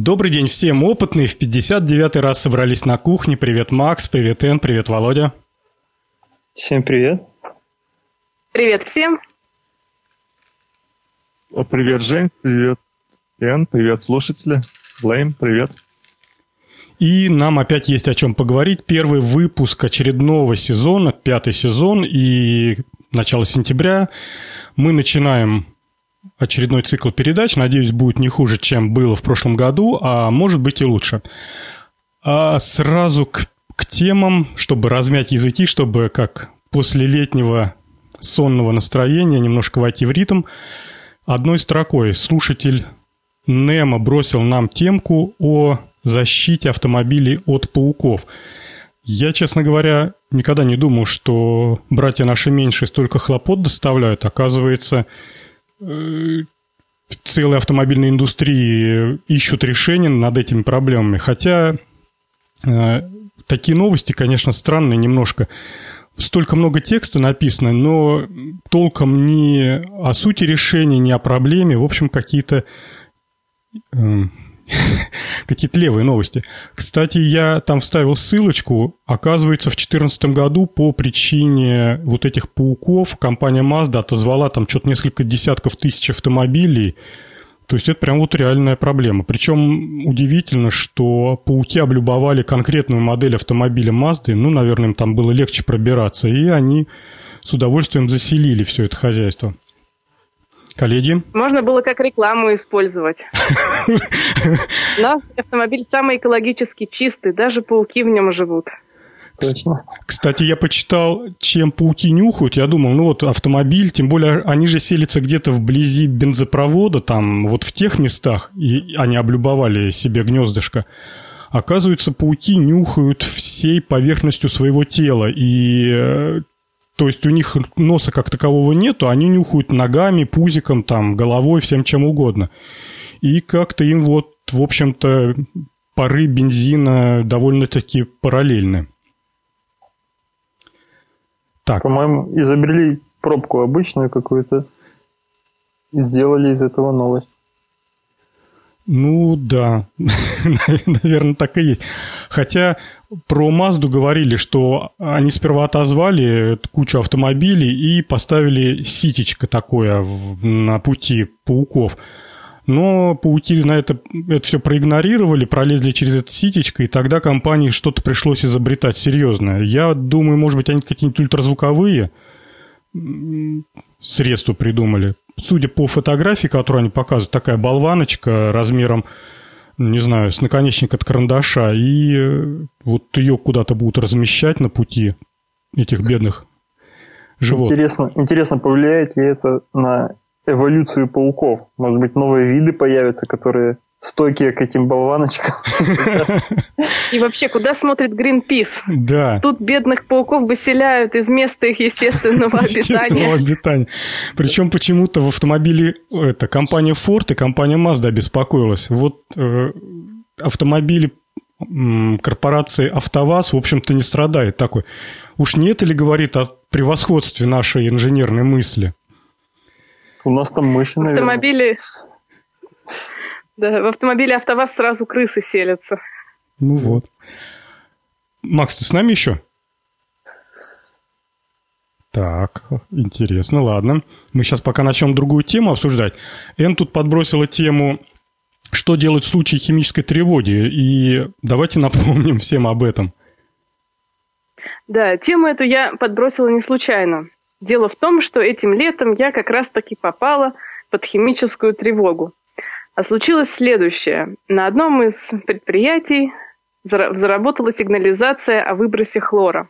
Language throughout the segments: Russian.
Добрый день всем. Опытные в 59-й раз собрались на кухне. Привет, Макс, привет, Эн, привет, Володя. Всем привет. Привет всем. Привет, Жень, привет, Эн, привет, слушатели. Блейм, привет. И нам опять есть о чем поговорить. Первый выпуск очередного сезона, пятый сезон, и начало сентября мы начинаем очередной цикл передач. Надеюсь, будет не хуже, чем было в прошлом году, а может быть и лучше. А сразу к, к темам, чтобы размять языки, чтобы как после летнего сонного настроения немножко войти в ритм. Одной строкой слушатель Немо бросил нам темку о защите автомобилей от пауков. Я, честно говоря, никогда не думал, что братья наши меньшие столько хлопот доставляют. Оказывается, э, целые автомобильные индустрии ищут решения над этими проблемами. Хотя э, такие новости, конечно, странные немножко. Столько много текста написано, но толком ни о сути решения, ни о проблеме. В общем, какие-то э, какие-то левые новости. Кстати, я там вставил ссылочку. Оказывается, в 2014 году по причине вот этих пауков компания Mazda отозвала там что-то несколько десятков тысяч автомобилей. То есть это прям вот реальная проблема. Причем удивительно, что пауки облюбовали конкретную модель автомобиля Mazda. Ну, наверное, им там было легче пробираться. И они с удовольствием заселили все это хозяйство. Коллеги? Можно было как рекламу использовать. Наш автомобиль самый экологически чистый, даже пауки в нем живут. Точно. Кстати, я почитал, чем пауки нюхают. Я думал, ну вот автомобиль, тем более они же селятся где-то вблизи бензопровода, там вот в тех местах, и они облюбовали себе гнездышко. Оказывается, пауки нюхают всей поверхностью своего тела. И э, то есть у них носа как такового нету, они нюхают ногами, пузиком, там, головой, всем чем угодно. И как-то им вот, в общем-то, пары бензина довольно-таки параллельны. Так. По-моему, изобрели пробку обычную какую-то и сделали из этого новость. Ну да, наверное, так и есть. Хотя про Мазду говорили, что они сперва отозвали кучу автомобилей и поставили ситечко такое на пути пауков. Но пауки на это, это все проигнорировали, пролезли через это ситечко, и тогда компании что-то пришлось изобретать серьезное. Я думаю, может быть, они какие-нибудь ультразвуковые средства придумали судя по фотографии, которую они показывают, такая болваночка размером, не знаю, с наконечник от карандаша, и э, вот ее куда-то будут размещать на пути этих бедных животных. Интересно, интересно, повлияет ли это на эволюцию пауков? Может быть, новые виды появятся, которые стойкие к этим болваночкам. И вообще, куда смотрит Greenpeace? Да. Тут бедных пауков выселяют из места их естественного обитания. Естественного обитания. Причем почему-то в автомобиле это, компания Ford и компания Mazda беспокоилась. Вот э, автомобили корпорации АвтоВАЗ, в общем-то, не страдает такой. Уж не это ли говорит о превосходстве нашей инженерной мысли? У нас там мыши, наверное. Автомобили да, в автомобиле АвтоВАЗ сразу крысы селятся. Ну вот. Макс, ты с нами еще? Так, интересно, ладно. Мы сейчас пока начнем другую тему обсуждать. Эн тут подбросила тему, что делать в случае химической тревоги. И давайте напомним всем об этом. Да, тему эту я подбросила не случайно. Дело в том, что этим летом я как раз-таки попала под химическую тревогу. А случилось следующее. На одном из предприятий заработала сигнализация о выбросе хлора.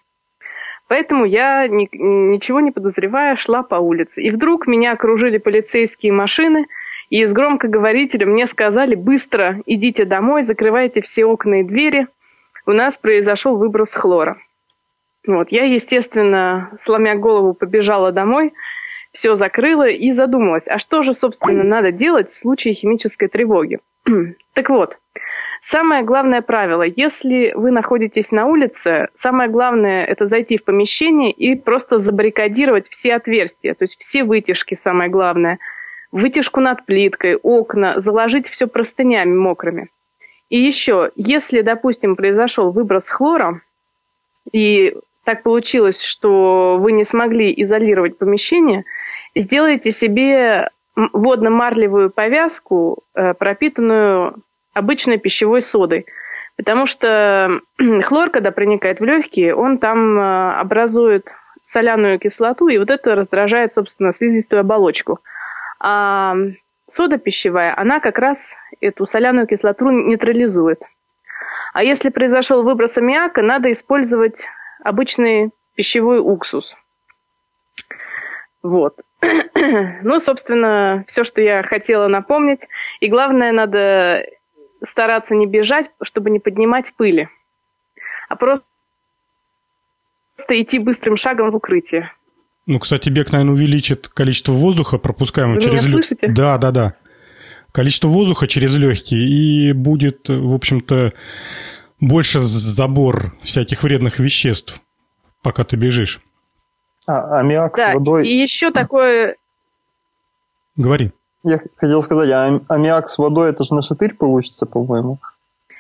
Поэтому я, ни, ничего не подозревая, шла по улице. И вдруг меня окружили полицейские машины, и из громкоговорителя мне сказали «Быстро идите домой, закрывайте все окна и двери, у нас произошел выброс хлора». Вот, я, естественно, сломя голову, побежала домой – все закрыла и задумалась, а что же, собственно, надо делать в случае химической тревоги? так вот, самое главное правило, если вы находитесь на улице, самое главное это зайти в помещение и просто забаррикадировать все отверстия, то есть все вытяжки самое главное, вытяжку над плиткой, окна, заложить все простынями мокрыми. И еще, если, допустим, произошел выброс хлора, и так получилось, что вы не смогли изолировать помещение, сделайте себе водно-марлевую повязку, э, пропитанную обычной пищевой содой. Потому что хлор, когда проникает в легкие, он там э, образует соляную кислоту, и вот это раздражает, собственно, слизистую оболочку. А сода пищевая, она как раз эту соляную кислоту нейтрализует. А если произошел выброс аммиака, надо использовать обычный пищевой уксус. Вот. ну, собственно, все, что я хотела напомнить. И главное, надо стараться не бежать, чтобы не поднимать пыли, а просто идти быстрым шагом в укрытие. Ну, кстати, бег, наверное, увеличит количество воздуха, пропускаемого Вы через... Слышите? Да, да, да. Количество воздуха через легкие, и будет, в общем-то, больше забор всяких вредных веществ, пока ты бежишь. А, аммиак да, с водой... и еще такое... Говори. Я хотел сказать, а аммиак с водой, это же на шатырь получится, по-моему.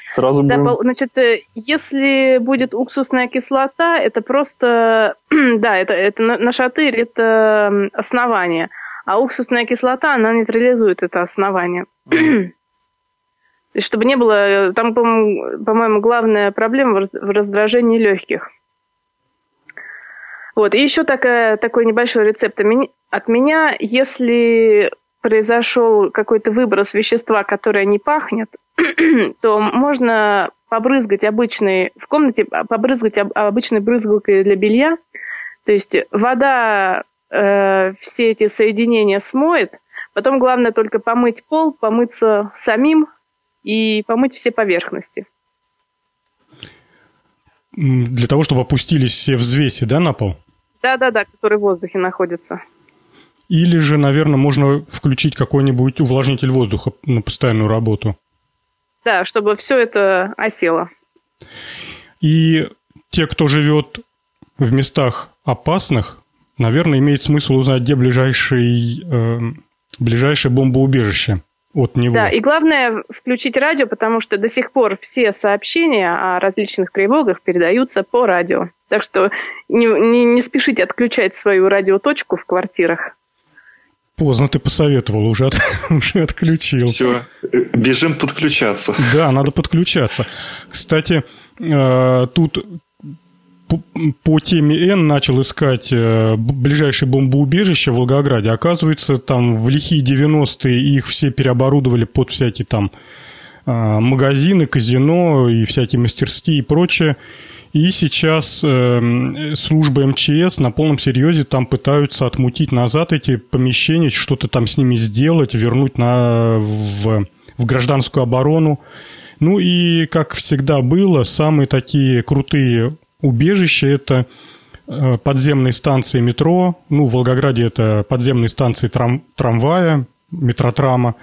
Сразу да, будем... значит, э, если будет уксусная кислота, это просто, да, это, это на шатырь, это основание. А уксусная кислота, она нейтрализует это основание. То есть, чтобы не было... Там, по-моему, главная проблема в раздражении легких. Вот. И еще такая, такой небольшой рецепт от меня. Если произошел какой-то выброс вещества, которое не пахнет, то можно побрызгать обычной, в комнате побрызгать обычной брызгалкой для белья. То есть вода э, все эти соединения смоет. Потом главное только помыть пол, помыться самим и помыть все поверхности. Для того, чтобы опустились все взвеси, да, на пол? Да-да-да, которые в воздухе находятся. Или же, наверное, можно включить какой-нибудь увлажнитель воздуха на постоянную работу. Да, чтобы все это осело. И те, кто живет в местах опасных, наверное, имеет смысл узнать, где ближайший, э, ближайшее бомбоубежище от него. Да, и главное включить радио, потому что до сих пор все сообщения о различных тревогах передаются по радио. Так что не, не, не спешите отключать свою радиоточку в квартирах. Поздно ты посоветовал, уже, от, уже отключил. Все, бежим подключаться. Да, надо подключаться. Кстати, э, тут по, теме Н начал искать э, ближайшее бомбоубежище в Волгограде. Оказывается, там в лихие 90-е их все переоборудовали под всякие там э, магазины, казино и всякие мастерские и прочее. И сейчас э, службы МЧС на полном серьезе там пытаются отмутить назад эти помещения, что-то там с ними сделать, вернуть на, в, в гражданскую оборону. Ну и, как всегда было, самые такие крутые убежища – это э, подземные станции метро. Ну, в Волгограде это подземные станции трам, трамвая, метротрама.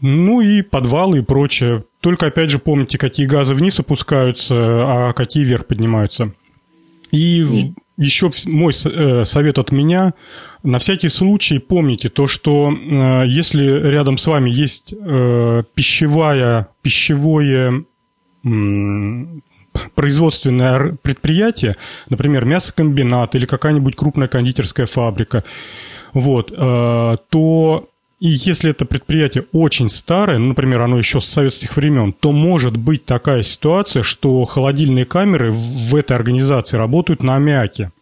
Ну и подвалы и прочее. Только, опять же, помните, какие газы вниз опускаются, а какие вверх поднимаются. И еще мой э, совет от меня. На всякий случай помните то, что э, если рядом с вами есть пищевая, пищевое производственное предприятие, например, мясокомбинат или какая-нибудь крупная кондитерская фабрика, вот, то и если это предприятие очень старое, ну, например, оно еще с советских времен, то может быть такая ситуация, что холодильные камеры в этой организации работают на аммиаке.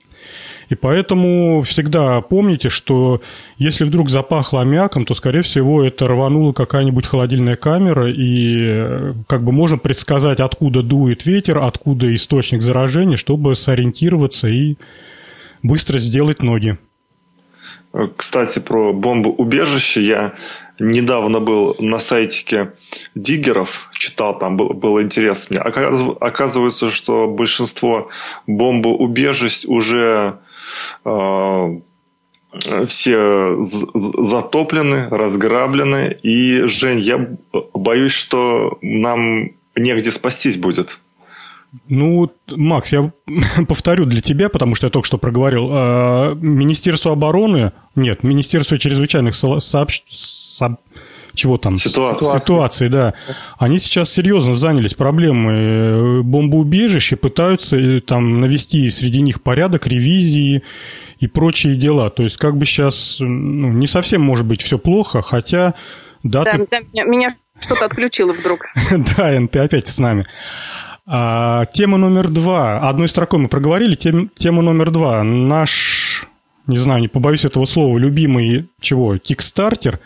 И поэтому всегда помните, что если вдруг запахло аммиаком, то, скорее всего, это рванула какая-нибудь холодильная камера, и э, как бы можно предсказать, откуда дует ветер, откуда источник заражения, чтобы сориентироваться и быстро сделать ноги. Кстати, про бомбоубежище я недавно был на сайтике диггеров, читал, там было, было интересно мне. Оказывается, что большинство бомбоубежищ уже э, все затоплены, разграблены. И, Жень, я боюсь, что нам негде спастись будет. Ну, Макс, я повторю для тебя, потому что я только что проговорил. А, Министерство обороны, нет, Министерство чрезвычайных сообщ... со... чего там? Ситуации. Ситуации, да. Они сейчас серьезно занялись проблемой э, бомбоубежищ и пытаются э, там навести среди них порядок, ревизии и прочие дела. То есть как бы сейчас ну, не совсем может быть все плохо, хотя... Да, да, ты... да меня, меня что-то отключило вдруг. Да, Эн, ты опять с нами. А, тема номер два. Одной строкой мы проговорили. Тем, тема номер два. Наш, не знаю, не побоюсь этого слова, любимый чего, Кикстартер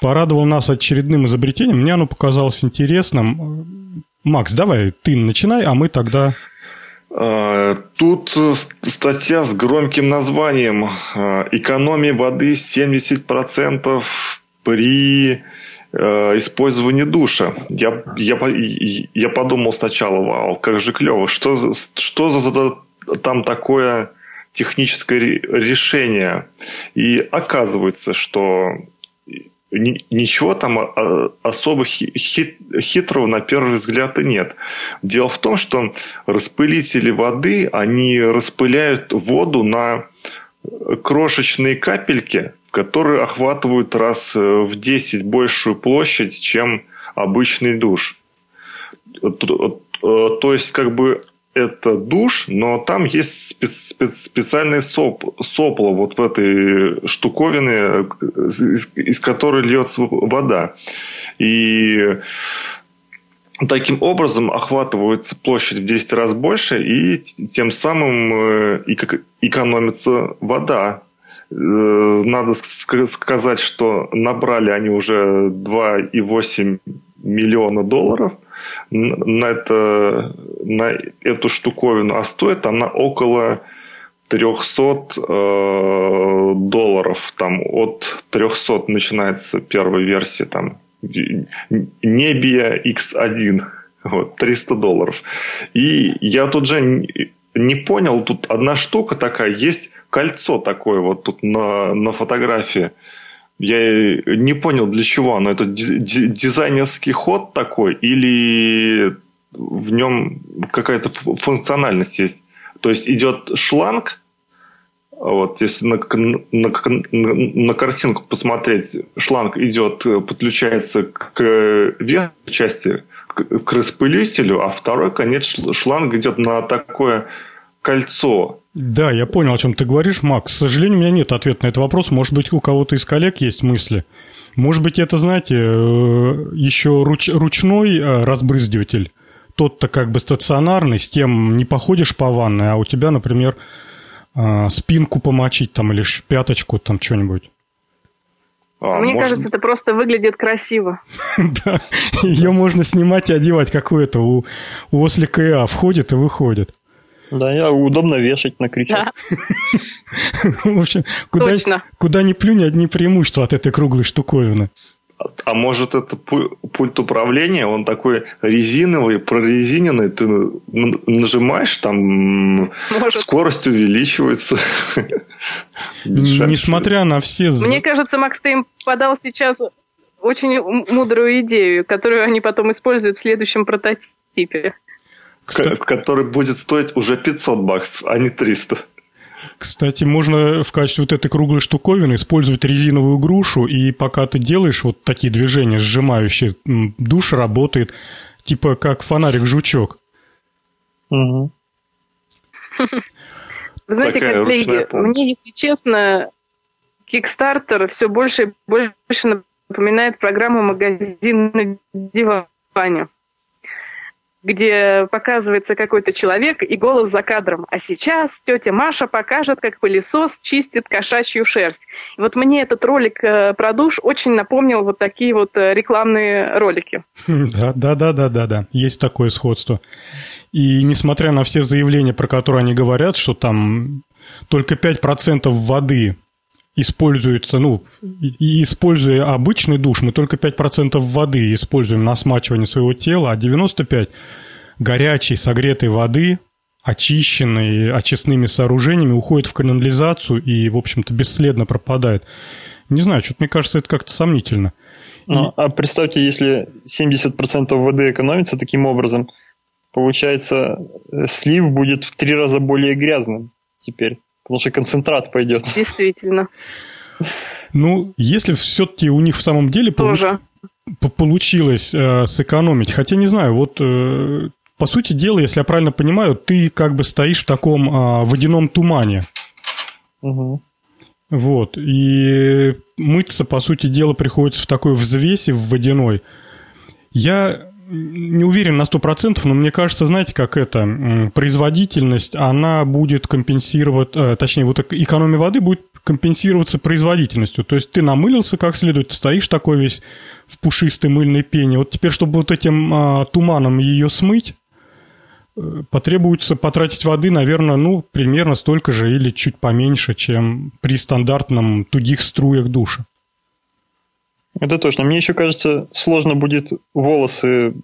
порадовал нас очередным изобретением. Мне оно показалось интересным. Макс, давай ты начинай, а мы тогда... А, тут статья с громким названием «Экономия воды 70% при Э, использование душа. Я, я, я подумал сначала, вау, как же клево, что, что за там такое техническое решение. И оказывается, что ничего там особо хитрого на первый взгляд и нет. Дело в том, что распылители воды, они распыляют воду на крошечные капельки, которые охватывают раз э, в 10 большую площадь, чем обычный душ. Э, то есть, как бы это душ, но там есть спец, спец, специальные соп, сопла вот в этой штуковине, из, из которой льется вода. И таким образом охватывается площадь в 10 раз больше, и тем самым э, экономится вода Э, надо сказать, что набрали они уже 2,8 миллиона долларов на, это, на эту штуковину, а стоит она около 300 э, долларов. Там от 300 начинается первая версия. Там Nebia X1. Вот, 300 долларов. И я тут же не понял, тут одна штука такая, есть кольцо такое вот тут на, на фотографии. Я не понял, для чего оно. Это дизайнерский ход такой или в нем какая-то функциональность есть? То есть идет шланг, вот, если на, на, на, картинку посмотреть, шланг идет, подключается к верхней части, к, к распылителю, а второй конец шланга идет на такое кольцо. Да, я понял, о чем ты говоришь, Макс. К сожалению, у меня нет ответа на этот вопрос. Может быть, у кого-то из коллег есть мысли. Может быть, это, знаете, э, еще руч, ручной э, разбрызгиватель. Тот-то как бы стационарный, с тем не походишь по ванной, а у тебя, например, э, спинку помочить там или пяточку там что-нибудь. А, Мне может... кажется, это просто выглядит красиво. Да, ее можно снимать и одевать, как у этого, у, у ослика ИА, входит и выходит. Да, я удобно вешать на крючок. В общем, куда, куда ни плюнь, одни преимущества от этой круглой штуковины. А может это пульт управления, он такой резиновый, прорезиненный, ты нажимаешь, там может. скорость увеличивается. Несмотря на все... Мне кажется, Макс, ты им подал сейчас очень мудрую идею, которую они потом используют в следующем прототипе. Который будет стоить уже 500 баксов, а не 300. Кстати, можно в качестве вот этой круглой штуковины использовать резиновую грушу, и пока ты делаешь вот такие движения сжимающие, душ работает, типа как фонарик-жучок. Угу. Вы знаете, Такая коллеги, мне, если честно, Kickstarter все больше и больше напоминает программу магазина на диване где показывается какой-то человек и голос за кадром. А сейчас тетя Маша покажет, как пылесос чистит кошачью шерсть. И вот мне этот ролик э, про душ очень напомнил вот такие вот э, рекламные ролики. Да, да, да, да, да, да. Есть такое сходство. И несмотря на все заявления, про которые они говорят, что там только 5% воды используется, ну, и используя обычный душ, мы только 5% воды используем на смачивание своего тела, а 95% горячей, согретой воды, очищенной очистными сооружениями, уходит в канализацию и, в общем-то, бесследно пропадает. Не знаю, что-то мне кажется, это как-то сомнительно. Ну. А представьте, если 70% воды экономится таким образом, получается, слив будет в три раза более грязным теперь. Потому что концентрат пойдет. Действительно. Ну, если все-таки у них в самом деле Тоже. получилось э, сэкономить. Хотя не знаю, вот э, по сути дела, если я правильно понимаю, ты как бы стоишь в таком э, водяном тумане. Угу. Вот. И мыться, по сути дела, приходится в такой взвесе в водяной. Я не уверен на 100%, но мне кажется, знаете, как это, производительность, она будет компенсировать, э, точнее, вот экономия воды будет компенсироваться производительностью. То есть ты намылился как следует, ты стоишь такой весь в пушистой мыльной пене. Вот теперь, чтобы вот этим а, туманом ее смыть, э, потребуется потратить воды, наверное, ну, примерно столько же или чуть поменьше, чем при стандартном тугих струях душа. Это точно. Мне еще кажется, сложно будет волосы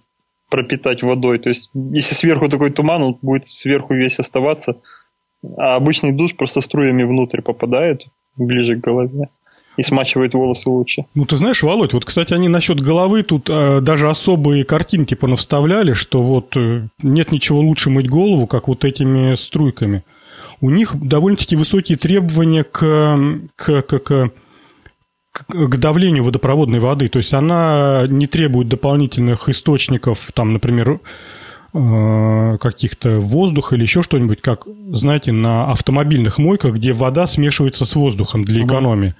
пропитать водой. То есть, если сверху такой туман, он будет сверху весь оставаться, а обычный душ просто струями внутрь попадает, ближе к голове и смачивает волосы лучше. Ну, ты знаешь, Володь, вот, кстати, они насчет головы тут э, даже особые картинки понавставляли, что вот э, нет ничего лучше мыть голову, как вот этими струйками. У них довольно-таки высокие требования к, к, к, к к давлению водопроводной воды. То есть она не требует дополнительных источников, там, например, э, каких-то воздуха или еще что-нибудь, как, знаете, на автомобильных мойках, где вода смешивается с воздухом для экономии.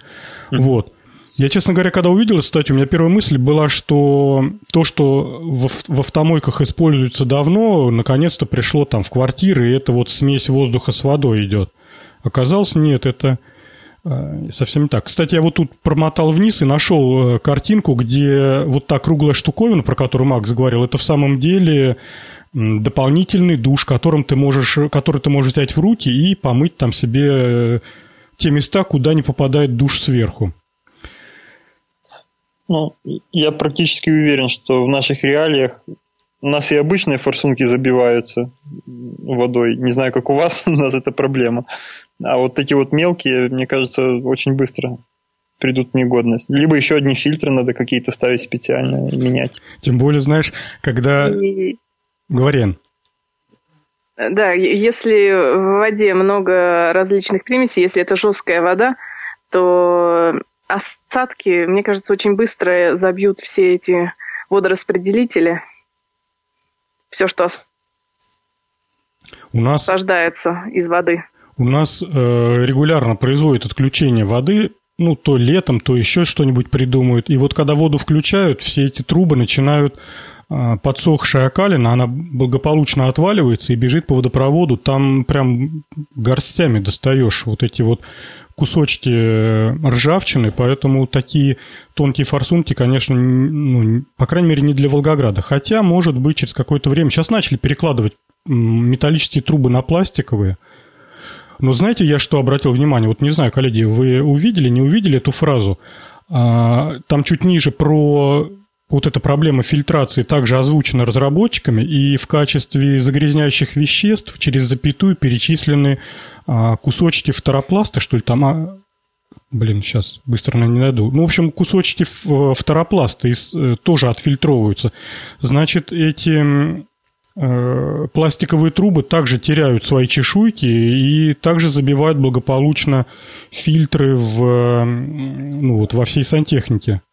Mm-hmm. Вот. Я, честно говоря, когда увидел эту статью, у меня первая мысль была, что то, что в, в автомойках используется давно, наконец-то пришло там в квартиры, и это вот смесь воздуха с водой идет. Оказалось, нет, это совсем не так. Кстати, я вот тут промотал вниз и нашел э, картинку, где вот та круглая штуковина, про которую Макс говорил, это в самом деле дополнительный душ, которым ты можешь, который ты можешь взять в руки и помыть там себе э, те места, куда не попадает душ сверху. Ну, я практически уверен, что в наших реалиях у нас и обычные форсунки забиваются водой. Не знаю, как у вас, у нас это проблема. А вот эти вот мелкие, мне кажется, очень быстро придут в негодность. Либо еще одни фильтры надо какие-то ставить специально и менять. Тем более, знаешь, когда... Говорен. Да, если в воде много различных примесей, если это жесткая вода, то осадки, мне кажется, очень быстро забьют все эти водораспределители. Все, что у нас осаждается из воды. У нас э, регулярно производят отключение воды, ну, то летом, то еще что-нибудь придумают. И вот когда воду включают, все эти трубы начинают э, подсохшая окалина, она благополучно отваливается и бежит по водопроводу. Там прям горстями достаешь вот эти вот кусочки э, ржавчины, поэтому такие тонкие форсунки, конечно, ну, по крайней мере, не для Волгограда. Хотя, может быть, через какое-то время. Сейчас начали перекладывать металлические трубы на пластиковые – но знаете, я что обратил внимание? Вот не знаю, коллеги, вы увидели, не увидели эту фразу? А, там чуть ниже про вот эта проблема фильтрации также озвучена разработчиками, и в качестве загрязняющих веществ через запятую перечислены а, кусочки фторопласта, что ли там, а, блин, сейчас быстро не найду. Ну, в общем, кусочки фторопласта э, тоже отфильтровываются. Значит, эти Э, пластиковые трубы также теряют свои чешуйки и также забивают благополучно фильтры в, ну, вот, во всей сантехнике.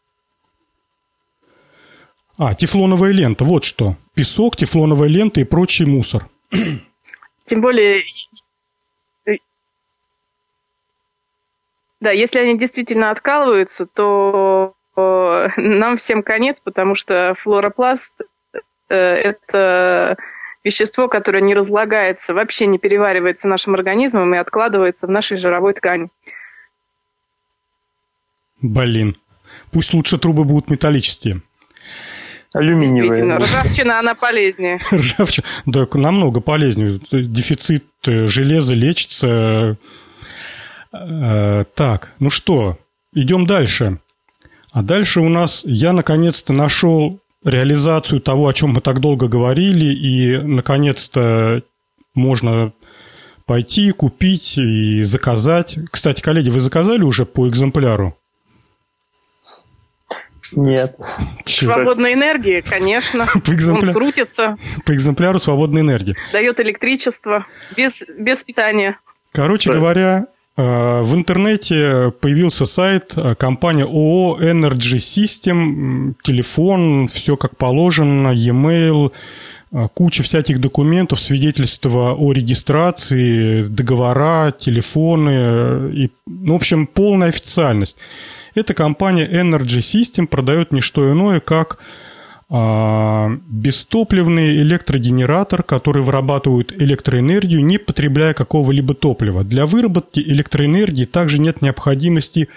А, тефлоновая лента, вот что. Песок, тефлоновая лента и прочий мусор. Тем более, да, если они действительно откалываются, то э, нам всем конец, потому что флоропласт Э, это вещество, которое не разлагается, вообще не переваривается нашим организмом и откладывается в нашей жировой ткани. Блин. Пусть лучше трубы будут металлические. Алюминиевые. Действительно, ржавчина, она полезнее. Ржавчина, да, намного полезнее. Дефицит э, железа лечится. Э, так, ну что, идем дальше. А дальше у нас я наконец-то нашел реализацию того, о чем мы так долго говорили, и, наконец-то, можно пойти, купить и заказать. Кстати, коллеги, вы заказали уже по экземпляру? Нет. Свободной энергии, конечно. По экземпля... Он крутится. По экземпляру свободной энергии. Дает электричество без, без питания. Короче Кстати. говоря, в интернете появился сайт компании ООО Energy System, телефон, все как положено, e-mail, куча всяких документов, свидетельства о регистрации, договора, телефоны, и, ну, в общем, полная официальность. Эта компания Energy System продает не что иное, как бестопливный электрогенератор, который вырабатывает электроэнергию, не потребляя какого-либо топлива. Для выработки электроэнергии также нет необходимости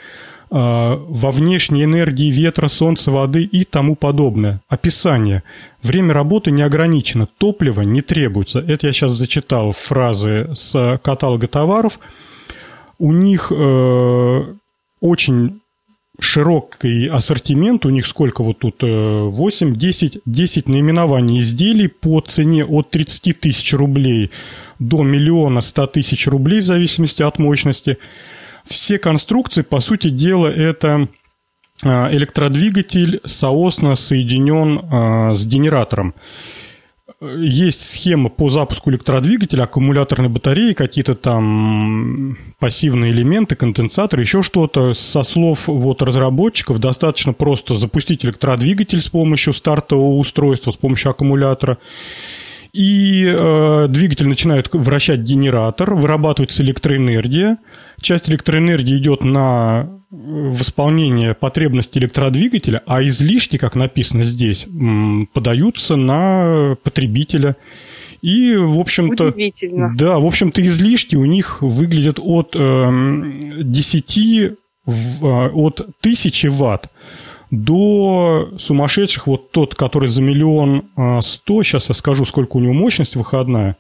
а, во внешней энергии ветра, солнца, воды и тому подобное. Описание. Время работы не ограничено, топливо не требуется. Это я сейчас зачитал фразы с каталога товаров. У них э, очень широкий ассортимент, у них сколько вот тут, 8, 10, 10 наименований изделий по цене от 30 тысяч рублей до миллиона 100 тысяч рублей в зависимости от мощности. Все конструкции, по сути дела, это а, электродвигатель соосно соединен а, с генератором есть схема по запуску электродвигателя, аккумуляторной батареи, какие-то там пассивные элементы, конденсаторы, еще что-то. Со слов вот разработчиков достаточно просто запустить электродвигатель с помощью стартового устройства, с помощью аккумулятора. И э, двигатель начинает вращать генератор, вырабатывается электроэнергия. Часть электроэнергии идет на восполнение потребностей электродвигателя, а излишки, как написано здесь, подаются на потребителя. И, в общем-то... Да, в общем-то, излишки у них выглядят от э, 10, в, от 1000 ватт до сумасшедших, вот тот, который за миллион э, сто, сейчас я скажу, сколько у него мощность выходная.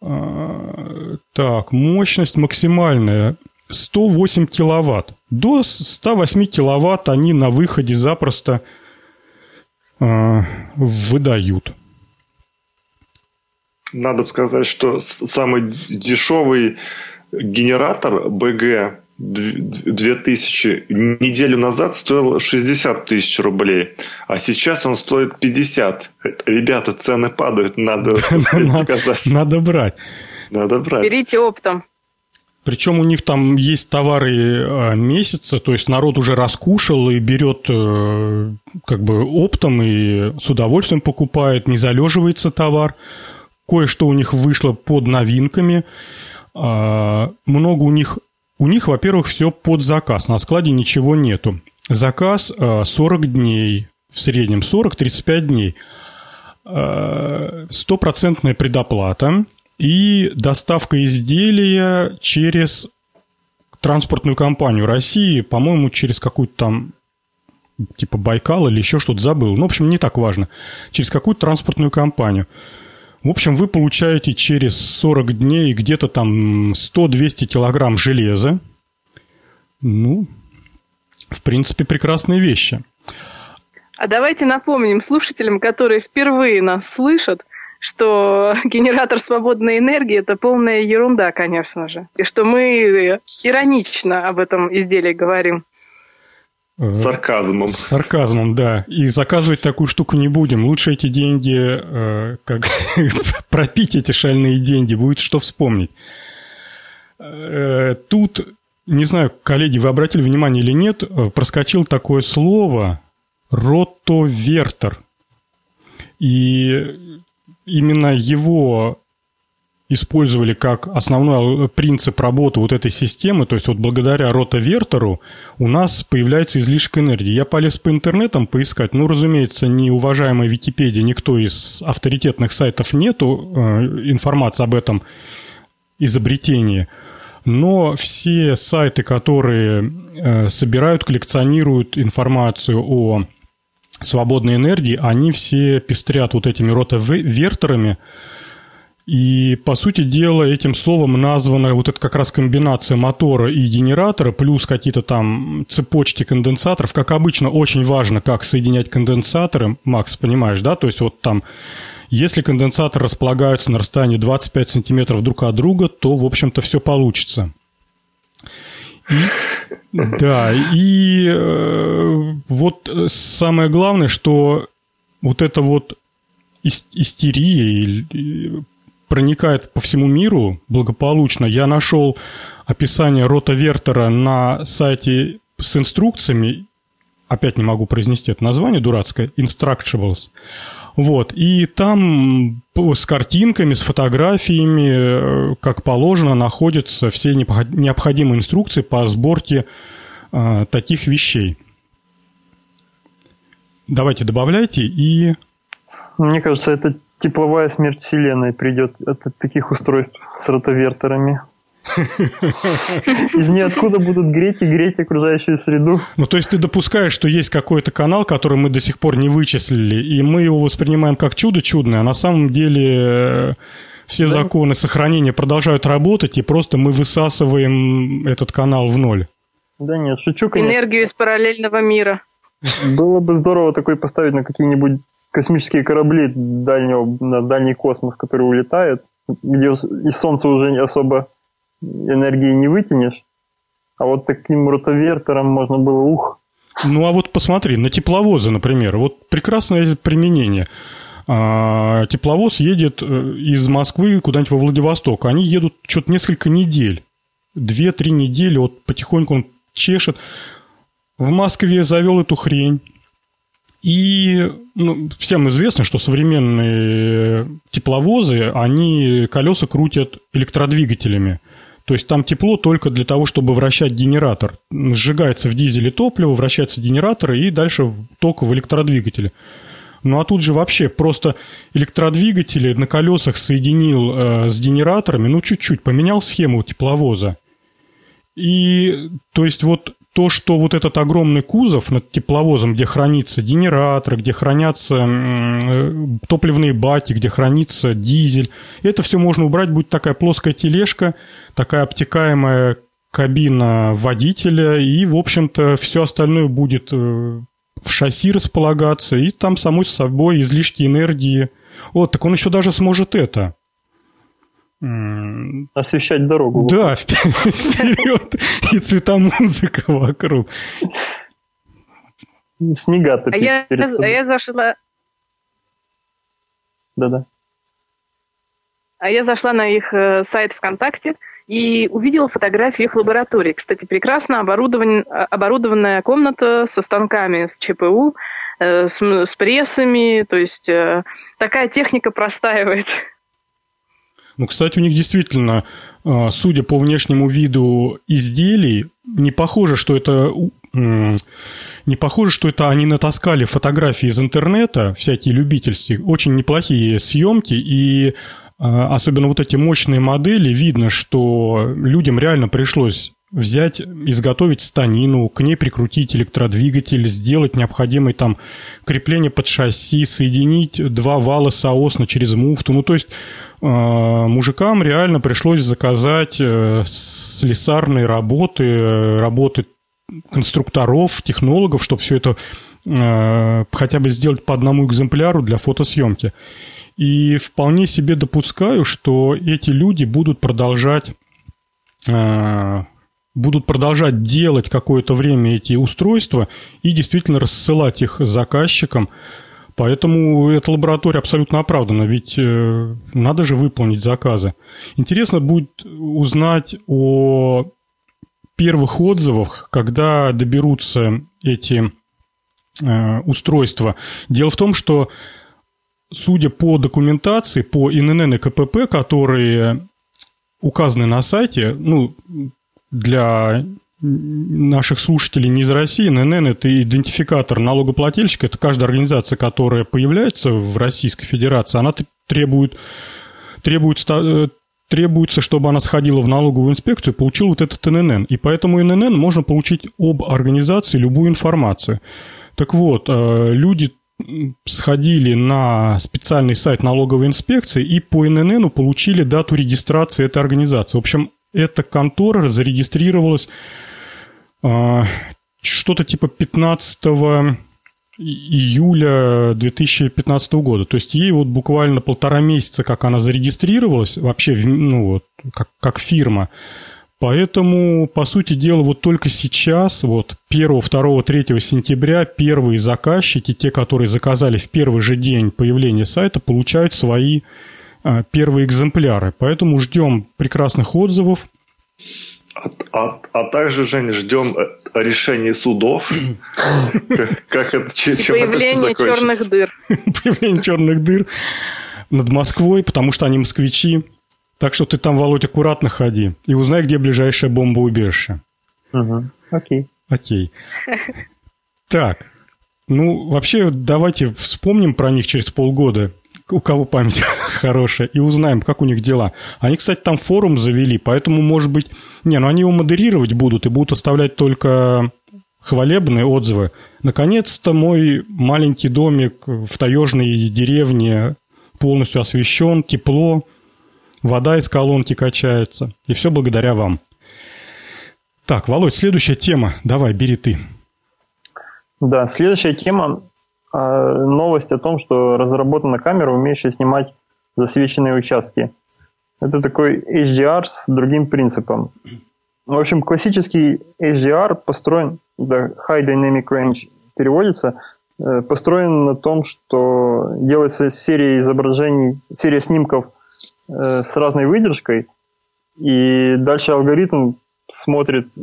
Э, так, мощность максимальная 108 киловатт. До 108 киловатт они на выходе запросто э, выдают. Надо сказать, что самый дешевый генератор БГ 2000 неделю назад стоил 60 тысяч рублей, а сейчас он стоит 50. Ребята, цены падают, надо сказать. Надо брать. Надо брать. Берите оптом. Причем у них там есть товары а, месяца, то есть народ уже раскушал и берет э, как бы оптом и с удовольствием покупает, не залеживается товар. Кое-что у них вышло под новинками. А, много у них, у них, во-первых, все под заказ. На складе ничего нету. Заказ 40 а, дней, в среднем 40-35 дней. Стопроцентная предоплата – и доставка изделия через транспортную компанию России, по-моему, через какую-то там типа Байкал или еще что-то забыл. Ну, в общем, не так важно. Через какую-то транспортную компанию. В общем, вы получаете через 40 дней где-то там 100-200 килограмм железа. Ну, в принципе, прекрасные вещи. А давайте напомним слушателям, которые впервые нас слышат, что генератор свободной энергии – это полная ерунда, конечно же. И что мы иронично об этом изделии говорим. С сарказмом. С сарказмом, да. И заказывать такую штуку не будем. Лучше эти деньги, э, как пропить эти шальные деньги, будет что вспомнить. Э, тут, не знаю, коллеги, вы обратили внимание или нет, э, проскочил такое слово «ротовертер». И именно его использовали как основной принцип работы вот этой системы, то есть вот благодаря ротовертеру у нас появляется излишек энергии. Я полез по интернетам поискать, ну, разумеется, ни уважаемая Википедия, никто из авторитетных сайтов нету э, информации об этом изобретении, но все сайты, которые э, собирают, коллекционируют информацию о свободной энергии, они все пестрят вот этими ротовертерами. И, по сути дела, этим словом названа вот эта как раз комбинация мотора и генератора, плюс какие-то там цепочки конденсаторов. Как обычно, очень важно, как соединять конденсаторы. Макс, понимаешь, да? То есть вот там, если конденсаторы располагаются на расстоянии 25 сантиметров друг от друга, то, в общем-то, все получится. Да, и э, вот самое главное, что вот эта вот истерия проникает по всему миру благополучно. Я нашел описание ротовертера на сайте с инструкциями. Опять не могу произнести это название дурацкое. Instructables. Вот. И там с картинками, с фотографиями, э, как положено, находятся все необходимые инструкции по сборке э, таких вещей. Давайте добавляйте и... Мне кажется, это тепловая смерть Вселенной придет от таких устройств с ротовертерами. Из ниоткуда будут греть и греть окружающую среду. Ну, то есть ты допускаешь, что есть какой-то канал, который мы до сих пор не вычислили, и мы его воспринимаем как чудо чудное, а на самом деле э, все да. законы сохранения продолжают работать, и просто мы высасываем этот канал в ноль. Да нет, шучу, конечно. Энергию из параллельного мира. Было бы здорово такой поставить на какие-нибудь космические корабли дальнего, на дальний космос, которые улетают, где из Солнца уже не особо энергии не вытянешь. А вот таким ротовертером можно было, ух. Ну, а вот посмотри, на тепловозы, например, вот прекрасное применение. А, тепловоз едет э, из Москвы куда-нибудь во Владивосток. Они едут что-то несколько недель. Две-три недели, вот потихоньку он чешет. В Москве завел эту хрень. И ну, всем известно, что современные тепловозы, они колеса крутят электродвигателями. То есть там тепло только для того, чтобы вращать генератор. Сжигается в дизеле топливо, вращается генератор и дальше ток в электродвигателе. Ну а тут же вообще просто электродвигатели на колесах соединил э, с генераторами, ну чуть-чуть поменял схему тепловоза. И то есть вот то, что вот этот огромный кузов над тепловозом, где хранится генератор, где хранятся э, топливные баки, где хранится дизель, это все можно убрать, будет такая плоская тележка, такая обтекаемая кабина водителя, и, в общем-то, все остальное будет э, в шасси располагаться, и там, самой собой, излишки энергии. Вот, так он еще даже сможет это Освещать дорогу. Да, вперед. И цветомузыка вокруг. Снега-то а я, а я зашла... Да-да. А я зашла на их э, сайт ВКонтакте и увидела фотографии их лаборатории. Кстати, прекрасно оборудован... оборудованная комната со станками, с ЧПУ, э, с, с прессами. То есть э, такая техника простаивает. Ну, кстати, у них действительно, а, судя по внешнему виду изделий, не похоже, что это не похоже, что это они натаскали фотографии из интернета, всякие любительские, очень неплохие съемки, и а, особенно вот эти мощные модели, видно, что людям реально пришлось взять, изготовить станину, к ней прикрутить электродвигатель, сделать необходимое там крепление под шасси, соединить два вала соосно через муфту. Ну, то есть мужикам реально пришлось заказать э, слесарные работы, э, работы конструкторов, технологов, чтобы все это э, хотя бы сделать по одному экземпляру для фотосъемки. И вполне себе допускаю, что эти люди будут продолжать э, будут продолжать делать какое-то время эти устройства и действительно рассылать их заказчикам. Поэтому эта лаборатория абсолютно оправдана, ведь э, надо же выполнить заказы. Интересно будет узнать о первых отзывах, когда доберутся эти э, устройства. Дело в том, что судя по документации, по ИНН и КПП, которые указаны на сайте, ну, для наших слушателей не из России, ННН – это идентификатор налогоплательщика, это каждая организация, которая появляется в Российской Федерации, она требует, требует, э, требуется, чтобы она сходила в налоговую инспекцию получила вот этот ННН. И поэтому ННН можно получить об организации любую информацию. Так вот, э, люди сходили на специальный сайт налоговой инспекции и по ННН получили дату регистрации этой организации. В общем, эта контора зарегистрировалась что-то типа 15 июля 2015 года. То есть ей вот буквально полтора месяца, как она зарегистрировалась, вообще, ну вот, как, как фирма. Поэтому, по сути дела, вот только сейчас, вот 1, 2, 3 сентября первые заказчики, те, которые заказали в первый же день появления сайта, получают свои а, первые экземпляры. Поэтому ждем прекрасных отзывов. А, а, а также, Женя, ждем э, решения судов. Как это, чем Появление черных дыр. Появление черных дыр над Москвой, потому что они москвичи. Так что ты там, Володь, аккуратно ходи и узнай, где ближайшее бомбоубежище. Угу. Окей. Окей. Так, ну, вообще, давайте вспомним про них через полгода, у кого память хорошая, и узнаем, как у них дела. Они, кстати, там форум завели, поэтому, может быть... Не, ну они его модерировать будут и будут оставлять только хвалебные отзывы. Наконец-то мой маленький домик в таежной деревне полностью освещен, тепло, вода из колонки качается. И все благодаря вам. Так, Володь, следующая тема. Давай, бери ты. Да, следующая тема новость о том, что разработана камера, умеющая снимать засвеченные участки. Это такой HDR с другим принципом. В общем, классический HDR построен, да, High Dynamic Range переводится, э, построен на том, что делается серия изображений, серия снимков э, с разной выдержкой, и дальше алгоритм смотрит, э,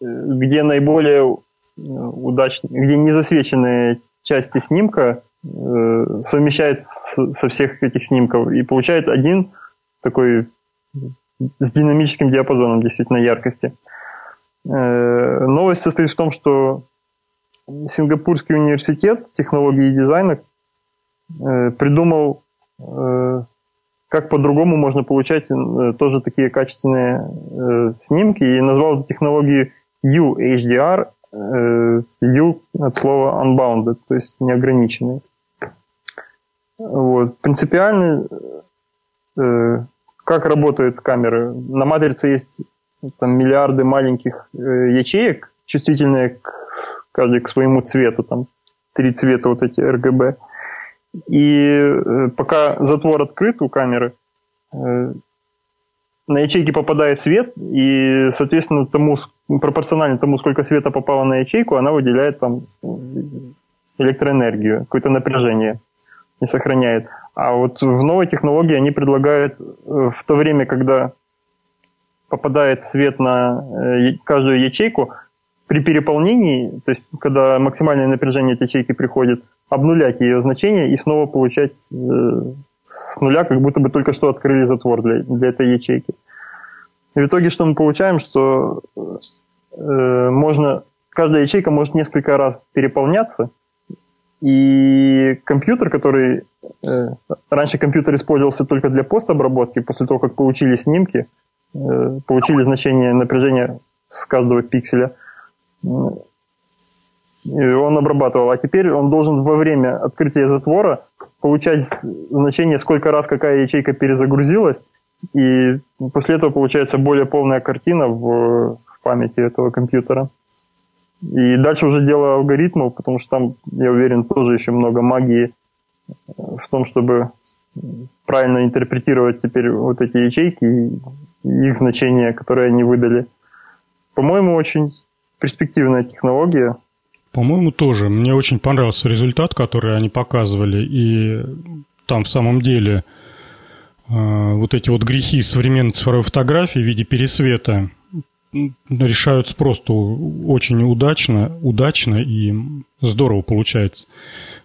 где наиболее удачные, где незасвеченные части снимка э, совмещает с, со всех этих снимков и получает один такой с динамическим диапазоном действительно яркости. Э, новость состоит в том, что Сингапурский университет технологии и дизайна э, придумал, э, как по-другому можно получать э, тоже такие качественные э, снимки и назвал эту технологию UHDR U от слова unbounded, то есть неограниченный. Вот. Принципиально, э, как работают камеры. На матрице есть там, миллиарды маленьких э, ячеек, чувствительные к, каждый к своему цвету, там три цвета вот эти RGB. И э, пока затвор открыт у камеры, э, на ячейки попадает свет, и, соответственно, тому, пропорционально тому, сколько света попало на ячейку, она выделяет там электроэнергию, какое-то напряжение не сохраняет. А вот в новой технологии они предлагают э, в то время, когда попадает свет на э, каждую ячейку, при переполнении, то есть когда максимальное напряжение от ячейки приходит, обнулять ее значение и снова получать э, с нуля, как будто бы только что открыли затвор для, для этой ячейки. В итоге что мы получаем, что э, можно, каждая ячейка может несколько раз переполняться, и компьютер, который э, раньше компьютер использовался только для постобработки, после того, как получили снимки, э, получили значение напряжения с каждого пикселя, он обрабатывал. А теперь он должен во время открытия затвора получать значение, сколько раз какая ячейка перезагрузилась, и после этого получается более полная картина в, в памяти этого компьютера. И дальше уже дело алгоритмов, потому что там, я уверен, тоже еще много магии в том, чтобы правильно интерпретировать теперь вот эти ячейки и их значения, которые они выдали. По-моему, очень перспективная технология. По-моему, тоже. Мне очень понравился результат, который они показывали. И там в самом деле э, вот эти вот грехи современной цифровой фотографии в виде пересвета решаются просто очень удачно, удачно и здорово получается.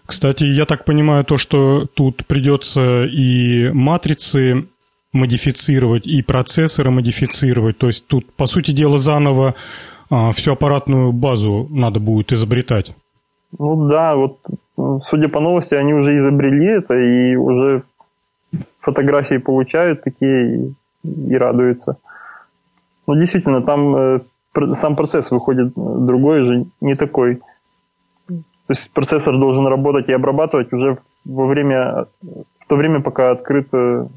Кстати, я так понимаю то, что тут придется и матрицы модифицировать, и процессоры модифицировать. То есть тут, по сути дела, заново всю аппаратную базу надо будет изобретать. Ну да, вот судя по новости, они уже изобрели это и уже фотографии получают такие и, и радуются. Ну действительно, там э, сам процесс выходит другой же, не такой. То есть процессор должен работать и обрабатывать уже во время, в то время, пока открыт э,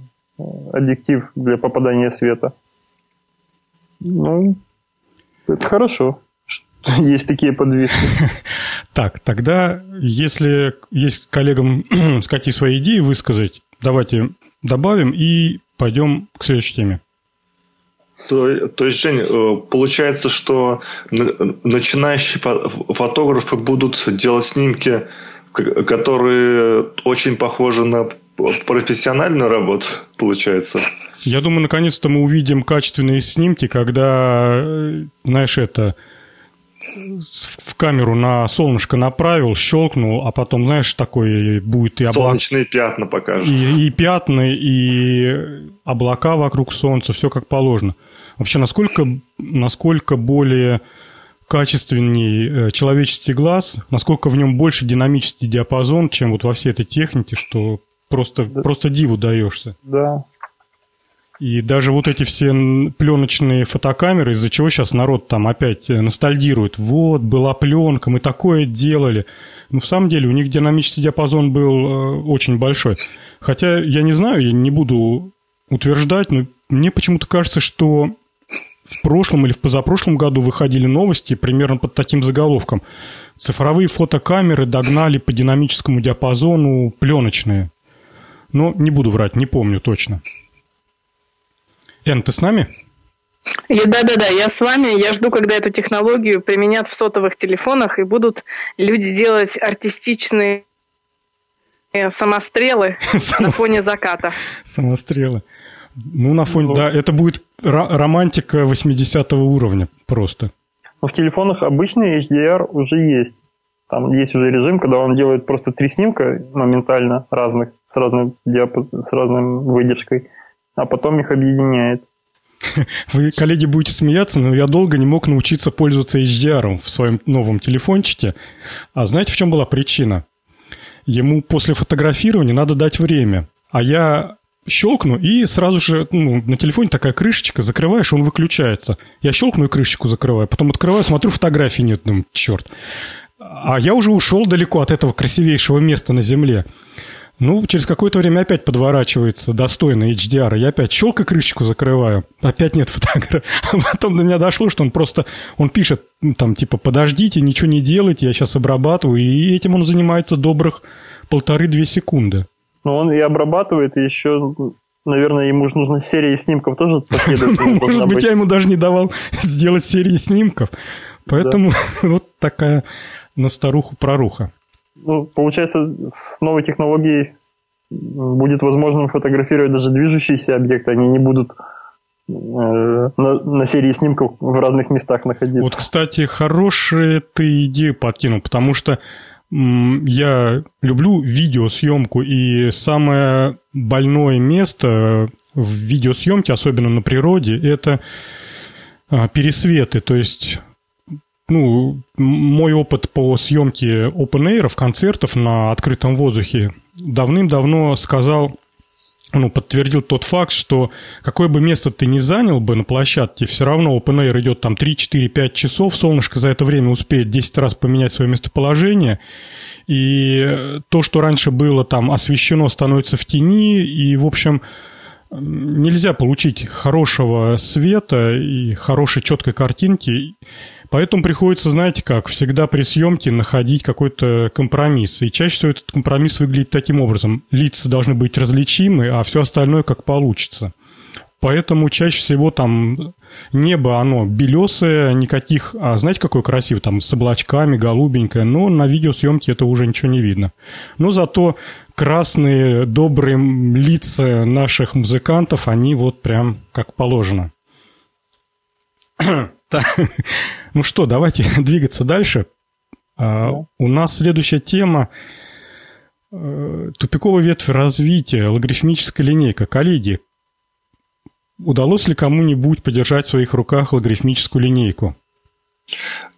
объектив для попадания света. Ну, это хорошо. Есть такие подвижки. Так, тогда, если есть коллегам какие свои идеи высказать, давайте добавим и пойдем к следующей теме. То, то есть, Жень, э, получается, что начинающие фотографы будут делать снимки, которые очень похожи на профессиональную работу, получается. Я думаю, наконец-то мы увидим качественные снимки, когда, э, знаешь, это в камеру на солнышко направил, щелкнул, а потом, знаешь, такой будет и облака. Солнечные пятна покажут. И, и пятна, и облака вокруг солнца, все как положено. Вообще, насколько, насколько более качественней э, человеческий глаз, насколько в нем больше динамический диапазон, чем вот во всей этой технике, что просто, да. просто диву даешься. Да. И даже вот эти все пленочные фотокамеры, из-за чего сейчас народ там опять э, ностальгирует. Вот, была пленка, мы такое делали. Ну, в самом деле, у них динамический диапазон был э, очень большой. Хотя, я не знаю, я не буду утверждать, но мне почему-то кажется, что в прошлом или в позапрошлом году выходили новости примерно под таким заголовком. Цифровые фотокамеры догнали по динамическому диапазону пленочные. Но не буду врать, не помню точно. Эн, ты с нами? Да-да-да, я с вами. Я жду, когда эту технологию применят в сотовых телефонах и будут люди делать артистичные самострелы на фоне заката. Самострелы. Ну, на фоне, ну, да, это будет романтика 80 уровня просто. Но в телефонах обычный HDR уже есть. Там есть уже режим, когда он делает просто три снимка моментально разных, с, разным диапаз... с разной выдержкой, а потом их объединяет. Вы, коллеги, будете смеяться, но я долго не мог научиться пользоваться HDR в своем новом телефончике. А знаете, в чем была причина? Ему после фотографирования надо дать время. А я щелкну, и сразу же ну, на телефоне такая крышечка, закрываешь, он выключается. Я щелкну и крышечку закрываю, потом открываю, смотрю, фотографии нет, думаю, черт. А я уже ушел далеко от этого красивейшего места на Земле. Ну, через какое-то время опять подворачивается достойно HDR. Я опять щелкаю крышечку закрываю. Опять нет фотографии. А потом до меня дошло, что он просто... Он пишет, ну, там, типа, подождите, ничего не делайте, я сейчас обрабатываю. И этим он занимается добрых полторы-две секунды. Но он и обрабатывает, и еще, наверное, ему же нужна серия снимков тоже последовательно Может быть, я ему даже не давал сделать серии снимков. Поэтому вот такая на старуху проруха. Ну, получается, с новой технологией будет возможно фотографировать даже движущиеся объекты, они не будут э, на, на серии снимков в разных местах находиться. Вот, кстати, хорошую ты идею подкинул, потому что я люблю видеосъемку, и самое больное место в видеосъемке, особенно на природе, это а, пересветы. То есть, ну, мой опыт по съемке open концертов на открытом воздухе давным-давно сказал ну, подтвердил тот факт, что какое бы место ты ни занял бы на площадке, все равно Open Air идет там 3, 4, 5 часов, солнышко за это время успеет 10 раз поменять свое местоположение, и то, что раньше было там освещено, становится в тени, и, в общем, нельзя получить хорошего света и хорошей четкой картинки, Поэтому приходится, знаете как, всегда при съемке находить какой-то компромисс. И чаще всего этот компромисс выглядит таким образом. Лица должны быть различимы, а все остальное как получится. Поэтому чаще всего там небо, оно белесое, никаких... А знаете, какое красивое? Там с облачками, голубенькое. Но на видеосъемке это уже ничего не видно. Но зато красные, добрые лица наших музыкантов, они вот прям как положено. Ну что, давайте двигаться дальше. А, у нас следующая тема э, тупиковая ветвь развития, логарифмическая линейка. Коллеги, удалось ли кому-нибудь подержать в своих руках логарифмическую линейку?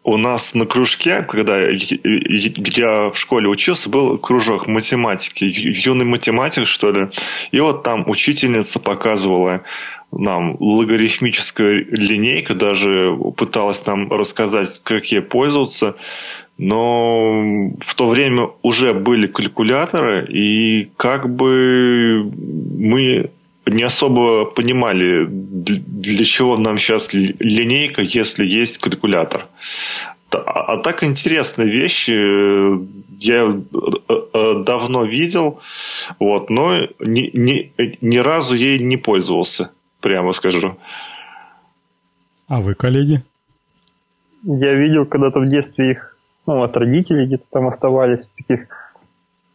У нас на кружке, когда я в школе учился, был кружок математики, юный математик, что ли. И вот там учительница показывала нам логарифмическая линейка, даже пыталась нам рассказать, как ей пользоваться. Но в то время уже были калькуляторы, и как бы мы не особо понимали, для чего нам сейчас линейка, если есть калькулятор. А, а так интересные вещи я э, э, давно видел, вот, но ни, ни, ни разу ей не пользовался прямо скажу. А вы, коллеги? Я видел когда-то в детстве их, ну, от родителей где-то там оставались в таких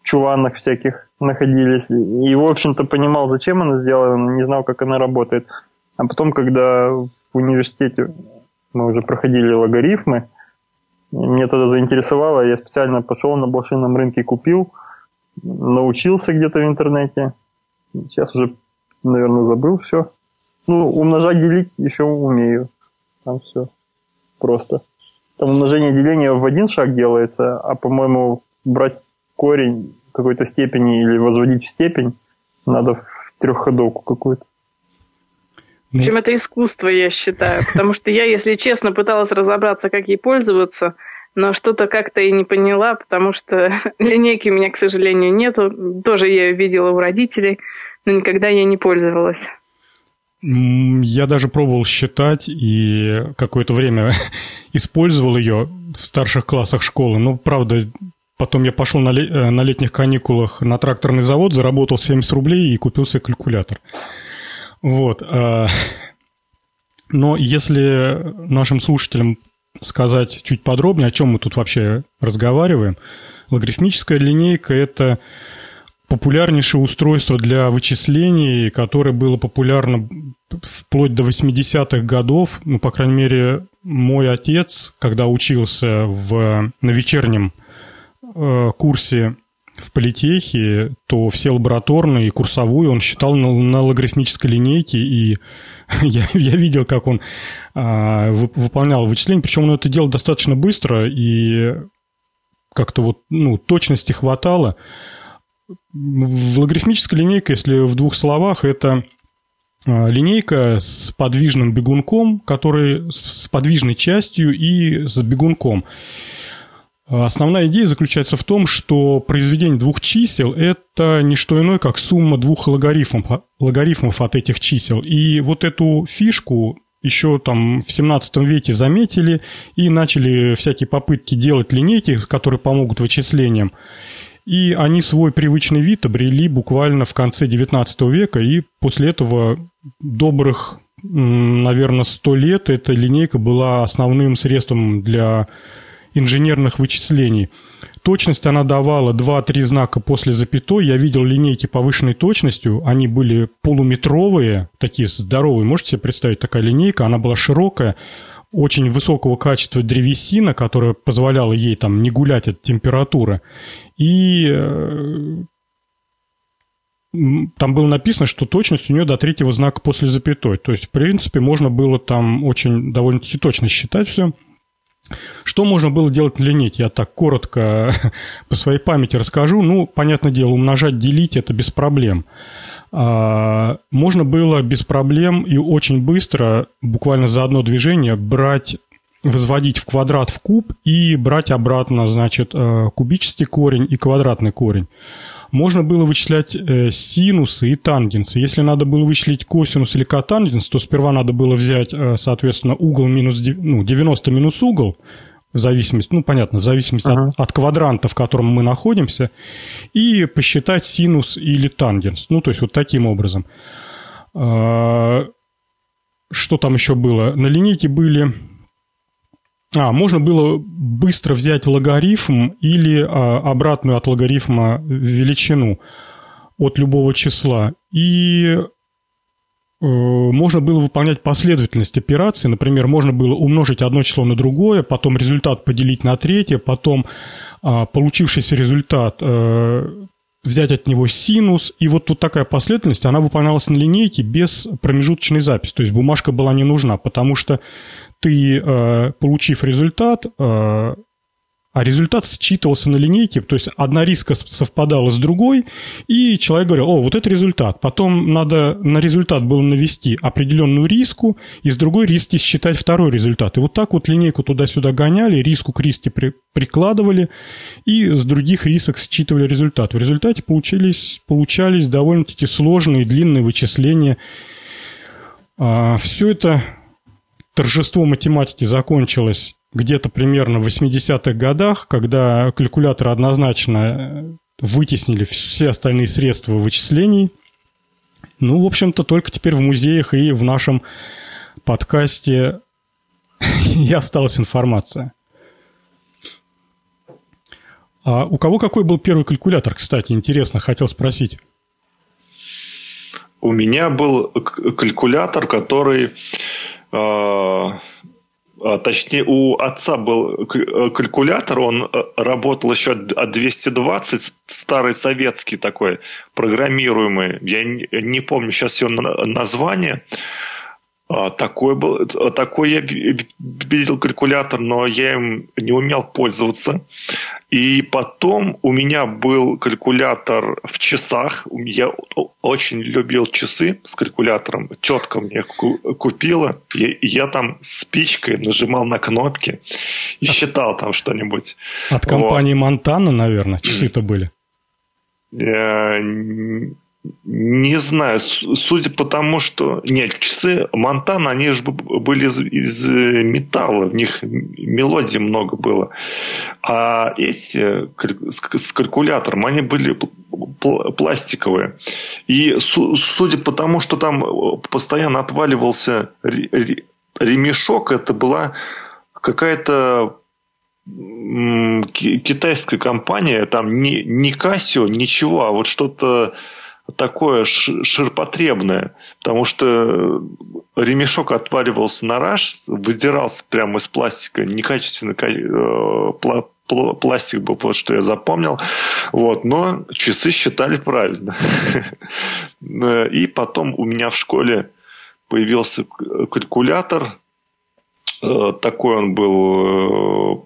чуланах всяких. находились. И, в общем-то, понимал, зачем она сделана, но не знал, как она работает. А потом, когда в университете мы уже проходили логарифмы, мне тогда заинтересовало, я специально пошел на блошином рынке, купил, научился где-то в интернете. Сейчас уже, наверное, забыл все. Ну, умножать, делить еще умею. Там все просто. Там умножение деления в один шаг делается, а, по-моему, брать корень какой-то степени или возводить в степень надо в трехходовку какую-то. В общем, это искусство, я считаю. Потому что я, если честно, пыталась разобраться, как ей пользоваться, но что-то как-то и не поняла, потому что линейки у меня, к сожалению, нету. Тоже я ее видела у родителей, но никогда я не пользовалась. Я даже пробовал считать и какое-то время использовал ее в старших классах школы. Но, правда, потом я пошел на, ле- э, на летних каникулах на тракторный завод, заработал 70 рублей и купил себе калькулятор. Вот. А, но если нашим слушателям сказать чуть подробнее, о чем мы тут вообще разговариваем, логарифмическая линейка – это популярнейшее устройство для вычислений, которое было популярно вплоть до 80-х годов. Ну, по крайней мере, мой отец, когда учился в, на вечернем э, курсе в политехе, то все лабораторные и курсовую он считал на, на логарифмической линейке, и я, я видел, как он а, выполнял вычисления, причем он это делал достаточно быстро, и как-то вот, ну, точности хватало. В логарифмической линейке, если в двух словах, это а, линейка с подвижным бегунком, который с подвижной частью и с бегунком. Основная идея заключается в том, что произведение двух чисел – это не что иное, как сумма двух логарифмов, логарифмов от этих чисел. И вот эту фишку еще там в 17 веке заметили и начали всякие попытки делать линейки, которые помогут вычислениям. И они свой привычный вид обрели буквально в конце 19 века, и после этого добрых, наверное, 100 лет эта линейка была основным средством для инженерных вычислений. Точность она давала 2-3 знака после запятой. Я видел линейки повышенной точностью. Они были полуметровые, такие здоровые. Можете себе представить, такая линейка. Она была широкая, очень высокого качества древесина, которая позволяла ей там не гулять от температуры. И э, там было написано, что точность у нее до третьего знака после запятой. То есть, в принципе, можно было там очень довольно-таки точно считать все. Что можно было делать на линейке? Я так коротко по своей памяти расскажу. Ну, понятное дело, умножать, делить – это без проблем. А, можно было без проблем и очень быстро, буквально за одно движение, брать возводить в квадрат в куб и брать обратно, значит, э, кубический корень и квадратный корень можно было вычислять э, синусы и тангенсы. Если надо было вычислить косинус или котангенс, то сперва надо было взять, э, соответственно, угол минус ну, 90 минус угол, в зависимости, ну, понятно, в зависимости uh-huh. от, от квадранта, в котором мы находимся, и посчитать синус или тангенс. Ну, то есть вот таким образом. А, что там еще было? На линейке были а, можно было быстро взять логарифм или а, обратную от логарифма величину от любого числа. И можно было выполнять последовательность операций. Например, можно было умножить одно число на другое, потом результат поделить на третье, потом а, получившийся результат э, взять от него синус. И вот тут такая последовательность, она выполнялась на линейке без промежуточной записи. То есть бумажка была не нужна, потому что ты, э, получив результат, э, а результат считывался на линейке, то есть одна риска совпадала с другой, и человек говорил, о, вот это результат. Потом надо на результат было навести определенную риску, и с другой риски считать второй результат. И вот так вот линейку туда-сюда гоняли, риску к риске при, прикладывали, и с других рисок считывали результат. В результате получились, получались довольно-таки сложные, длинные вычисления. А, все это торжество математики закончилось где-то примерно в 80-х годах, когда калькуляторы однозначно э, вытеснили все остальные средства вычислений. Ну, в общем-то, только теперь в музеях и в нашем подкасте и осталась информация. А у кого какой был первый калькулятор, кстати, интересно, хотел спросить. У меня был калькулятор, который э, точнее, у отца был калькулятор, он э, работал еще от 220, старый советский такой, программируемый. Я не помню сейчас его название. А, такой, был, такой я видел калькулятор, но я им не умел пользоваться. И потом у меня был калькулятор в часах. Я очень любил часы с калькулятором. Тетка мне купила. И я там спичкой нажимал на кнопки и считал там что-нибудь. От компании вот. Монтана, наверное, часы-то были. Э, не знаю, судя по тому, что... Нет, часы Монтана, они же были из, из э, металла, в них мелодий много было. А эти с калькулятором, они были пластиковые. И судя по тому, что там постоянно отваливался ремешок, это была какая-то китайская компания, там не, не Casio, ничего, а вот что-то такое ширпотребное, потому что ремешок отваливался на раш, выдирался прямо из пластика, некачественный э, пластик был, вот что я запомнил. Вот, но часы считали правильно. И потом у меня в школе появился калькулятор. Э, такой он был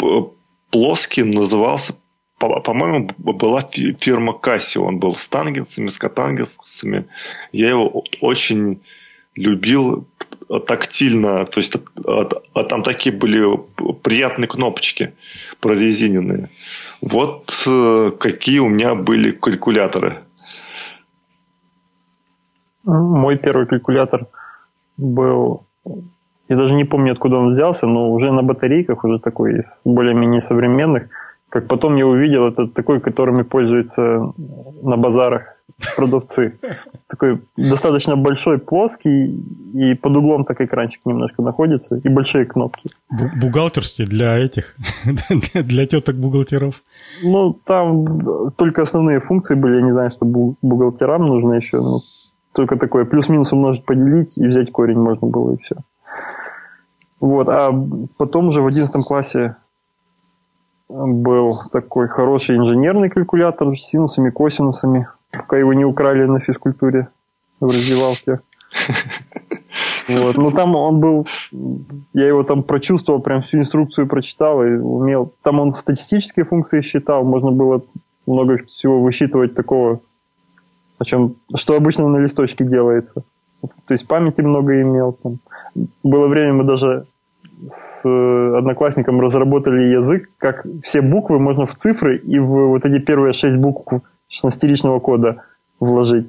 э, плоский, назывался по-моему, была фирма Casio. Он был с тангенсами, с катангенсами. Я его очень любил тактильно. То есть, а, а там такие были приятные кнопочки прорезиненные. Вот э, какие у меня были калькуляторы. Мой первый калькулятор был... Я даже не помню, откуда он взялся, но уже на батарейках, уже такой из более-менее современных – как потом я увидел, это такой, которыми пользуются на базарах продавцы. Такой достаточно большой, плоский, и под углом так экранчик немножко находится, и большие кнопки. Бухгалтерский для этих, для теток бухгалтеров? Ну, там только основные функции были, я не знаю, что бухгалтерам нужно еще, но только такое плюс-минус умножить, поделить, и взять корень можно было, и все. Вот, а потом уже в 11 классе был такой хороший инженерный калькулятор с синусами, косинусами, пока его не украли на физкультуре в раздевалке. Вот. Но там он был, я его там прочувствовал, прям всю инструкцию прочитал и умел. Там он статистические функции считал, можно было много всего высчитывать такого, о чем, что обычно на листочке делается. То есть памяти много имел. Там. Было время, мы даже с э, одноклассником разработали язык, как все буквы можно в цифры и в вот эти первые шесть букв шестнадцатеричного кода вложить.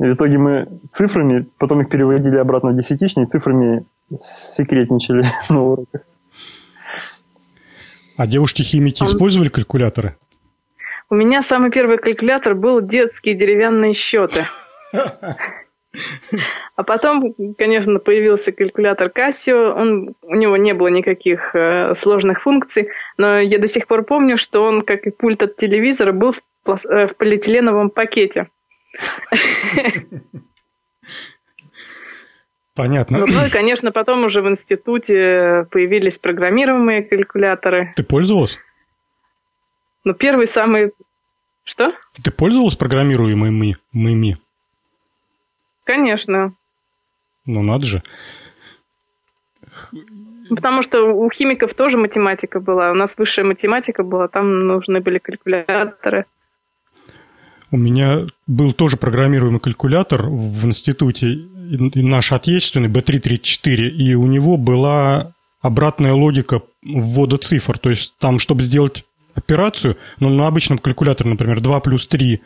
И в итоге мы цифрами, потом их переводили обратно в десятичные, цифрами секретничали на уроках. А девушки-химики а... использовали калькуляторы? У меня самый первый калькулятор был детские деревянные счеты. А потом, конечно, появился калькулятор Casio. Он, у него не было никаких э, сложных функций, но я до сих пор помню, что он, как и пульт от телевизора, был в, э, в полиэтиленовом пакете. Понятно. Ну, ну и, конечно, потом уже в институте появились программируемые калькуляторы. Ты пользовалась? Ну, первый самый... Что? Ты пользовалась программируемыми? Конечно. Ну, надо же. Потому что у химиков тоже математика была. У нас высшая математика была, там нужны были калькуляторы. У меня был тоже программируемый калькулятор в институте, наш отечественный, B334, и у него была обратная логика ввода цифр. То есть там, чтобы сделать операцию, ну, на обычном калькуляторе, например, 2 плюс 3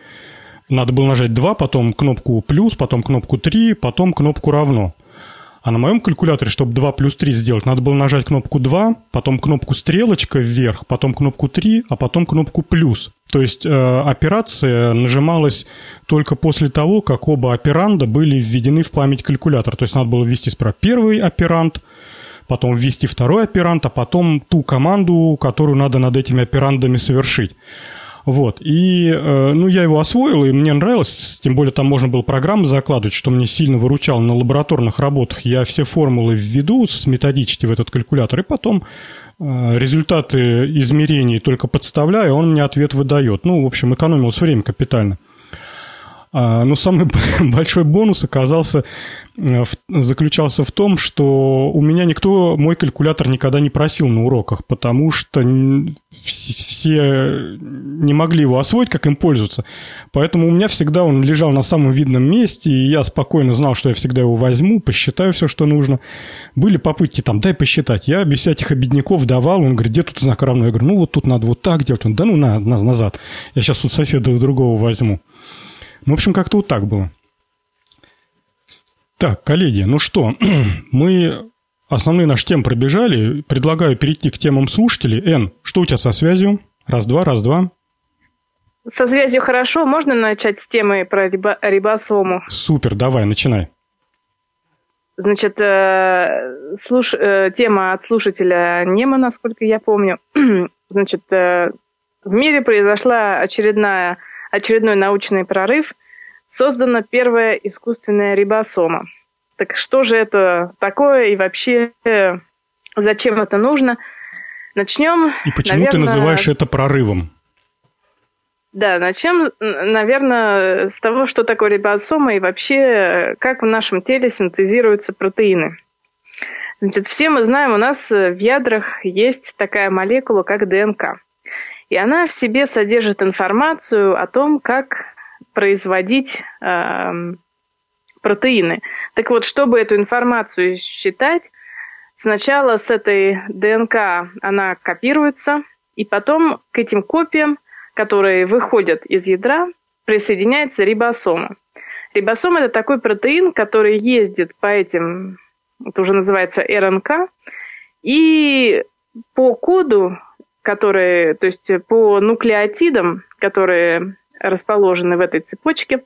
надо было нажать 2, потом кнопку плюс, потом кнопку 3, потом кнопку равно. А на моем калькуляторе, чтобы 2 плюс 3 сделать, надо было нажать кнопку 2, потом кнопку стрелочка вверх, потом кнопку 3, а потом кнопку плюс. То есть э, операция нажималась только после того, как оба операнда были введены в память калькулятора. То есть надо было ввести справа первый операнд, потом ввести второй оперант, а потом ту команду, которую надо над этими операндами совершить. Вот. И, э, ну, я его освоил, и мне нравилось, тем более там можно было программы закладывать, что мне сильно выручало на лабораторных работах. Я все формулы введу с методички в этот калькулятор, и потом э, результаты измерений только подставляю, он мне ответ выдает. Ну, в общем, экономилось время капитально. А, но самый большой бонус оказался, э, заключался в том, что у меня никто мой калькулятор никогда не просил на уроках, потому что все не могли его освоить, как им пользоваться. Поэтому у меня всегда он лежал на самом видном месте, и я спокойно знал, что я всегда его возьму, посчитаю все, что нужно. Были попытки там, дай посчитать. Я без всяких обедняков давал, он говорит, где тут знак равно? Я говорю, ну вот тут надо вот так делать. Он, да ну на, на назад. Я сейчас тут соседа другого возьму. В общем, как-то вот так было. Так, коллеги, ну что, мы основные наши темы пробежали. Предлагаю перейти к темам слушателей. Эн, что у тебя со связью? Раз-два, раз-два. Со связью хорошо. Можно начать с темы про рибо- рибосому? Супер, давай, начинай. Значит, э, слуш... э, тема от слушателя Нема, насколько я помню. Значит, э, в мире произошла очередная очередной научный прорыв, создана первая искусственная рибосома. Так что же это такое и вообще э, зачем это нужно? Начнем. И почему наверное, ты называешь это прорывом? Да, начнем, наверное, с того, что такое рибосома и вообще как в нашем теле синтезируются протеины. Значит, все мы знаем, у нас в ядрах есть такая молекула, как ДНК. И она в себе содержит информацию о том, как производить э, протеины. Так вот, чтобы эту информацию считать, сначала с этой ДНК она копируется, и потом к этим копиям, которые выходят из ядра, присоединяется рибосома. Рибосома – это такой протеин, который ездит по этим, это уже называется РНК, и по коду которые, то есть по нуклеотидам, которые расположены в этой цепочке,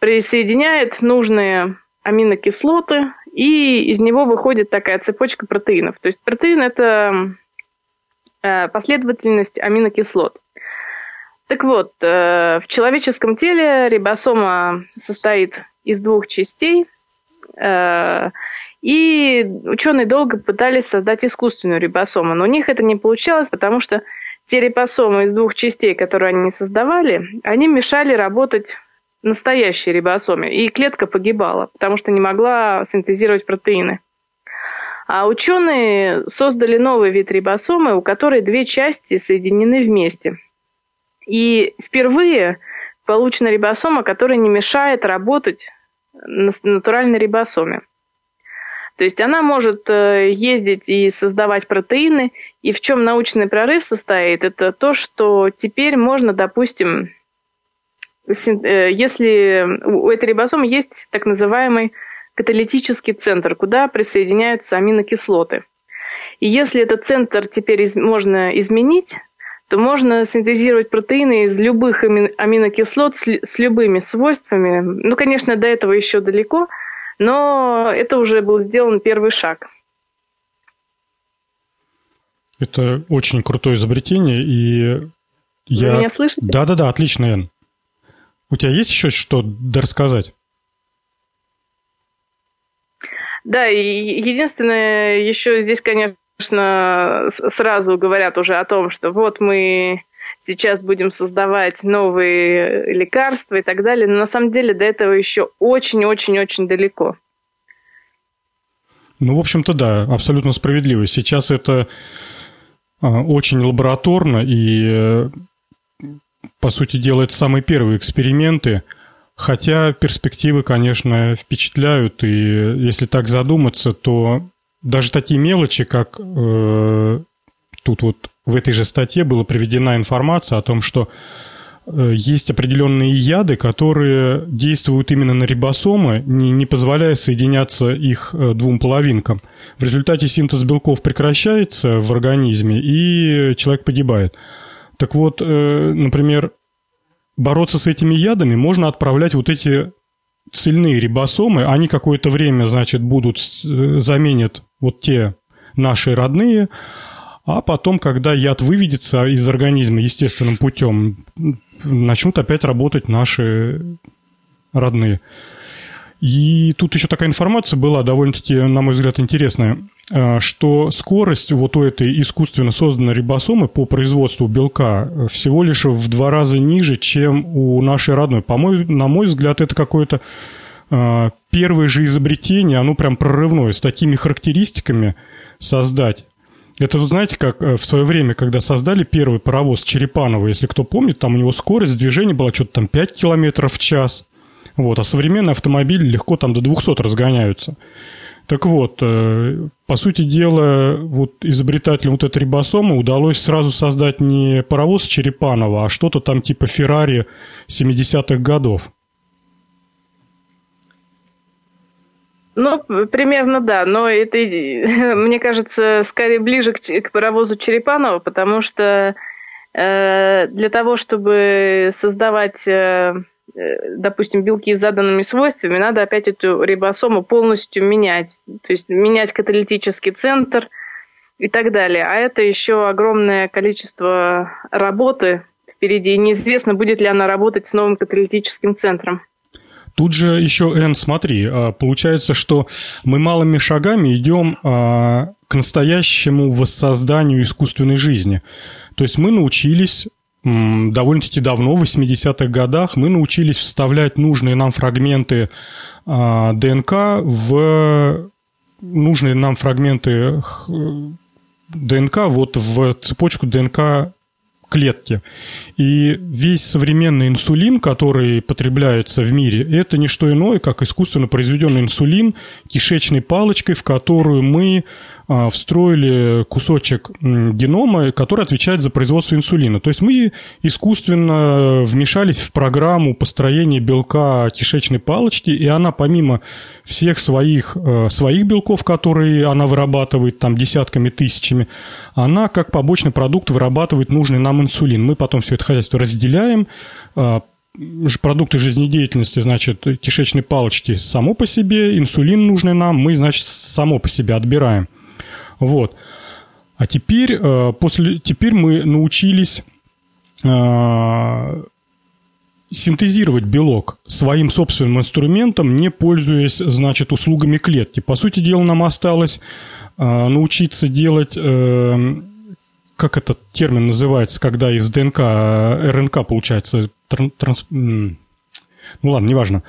присоединяет нужные аминокислоты, и из него выходит такая цепочка протеинов. То есть протеин – это э, последовательность аминокислот. Так вот, э, в человеческом теле рибосома состоит из двух частей, э, и ученые долго пытались создать искусственную рибосому, но у них это не получалось, потому что те рибосомы из двух частей, которые они создавали, они мешали работать настоящей рибосоме, и клетка погибала, потому что не могла синтезировать протеины. А ученые создали новый вид рибосомы, у которой две части соединены вместе. И впервые получена рибосома, которая не мешает работать натуральной рибосоме. То есть она может э, ездить и создавать протеины. И в чем научный прорыв состоит? Это то, что теперь можно, допустим, э, если у этой рибосомы есть так называемый каталитический центр, куда присоединяются аминокислоты. И если этот центр теперь из, можно изменить, то можно синтезировать протеины из любых аминокислот с, с любыми свойствами. Ну, конечно, до этого еще далеко, но это уже был сделан первый шаг. Это очень крутое изобретение, и я... Вы меня слышите? Да-да-да, отлично, Ян. У тебя есть еще что рассказать? Да, и единственное, еще здесь, конечно, сразу говорят уже о том, что вот мы сейчас будем создавать новые лекарства и так далее. Но на самом деле до этого еще очень-очень-очень далеко. Ну, в общем-то, да, абсолютно справедливо. Сейчас это а, очень лабораторно и, э, по сути дела, это самые первые эксперименты. Хотя перспективы, конечно, впечатляют, и если так задуматься, то даже такие мелочи, как э, тут вот в этой же статье была приведена информация о том, что э, есть определенные яды, которые действуют именно на рибосомы, не, позволяя соединяться их э, двум половинкам. В результате синтез белков прекращается в организме, и человек погибает. Так вот, э, например, бороться с этими ядами можно отправлять вот эти цельные рибосомы, они какое-то время, значит, будут, заменят вот те наши родные, а потом, когда яд выведется из организма естественным путем, начнут опять работать наши родные. И тут еще такая информация была довольно-таки, на мой взгляд, интересная, э, что скорость вот у этой искусственно созданной рибосомы по производству белка всего лишь в два раза ниже, чем у нашей родной. По мой, на мой взгляд, это какое-то э, первое же изобретение, оно прям прорывное, с такими характеристиками создать. Это, вы знаете, как э, в свое время, когда создали первый паровоз Черепанова, если кто помнит, там у него скорость движения была что-то там 5 километров в час – вот, а современные автомобили легко там до 200 разгоняются. Так вот, э, по сути дела, вот изобретателям вот этой рибосомы удалось сразу создать не паровоз Черепанова, а что-то там типа Феррари 70-х годов. Ну, примерно да, но это, мне кажется, скорее ближе к, к паровозу Черепанова, потому что э, для того, чтобы создавать э, Э, допустим, белки с заданными свойствами, надо опять эту рибосому полностью менять. То есть менять каталитический центр и так далее. А это еще огромное количество работы впереди. И неизвестно, будет ли она работать с новым каталитическим центром. Тут же еще, Эн, смотри, а, получается, что мы малыми шагами идем а, к настоящему воссозданию искусственной жизни. То есть мы научились довольно-таки давно, в 80-х годах, мы научились вставлять нужные нам фрагменты а, ДНК в нужные нам фрагменты ДНК вот в цепочку ДНК клетки. И весь современный инсулин, который потребляется в мире, это не что иное, как искусственно произведенный инсулин кишечной палочкой, в которую мы встроили кусочек генома, который отвечает за производство инсулина. То есть мы искусственно вмешались в программу построения белка кишечной палочки, и она помимо всех своих, э, своих белков, которые она вырабатывает там десятками, тысячами, она как побочный продукт вырабатывает нужный нам инсулин. Мы потом все это хозяйство разделяем, а, продукты жизнедеятельности, значит, кишечной палочки само по себе, инсулин нужный нам, мы, значит, само по себе отбираем. Вот. А теперь, э, после, теперь мы научились э, синтезировать белок своим собственным инструментом, не пользуясь, значит, услугами клетки. По сути дела, нам осталось э, научиться делать, как этот термин называется, когда из ДНК, РНК получается, транс, ну ладно, неважно.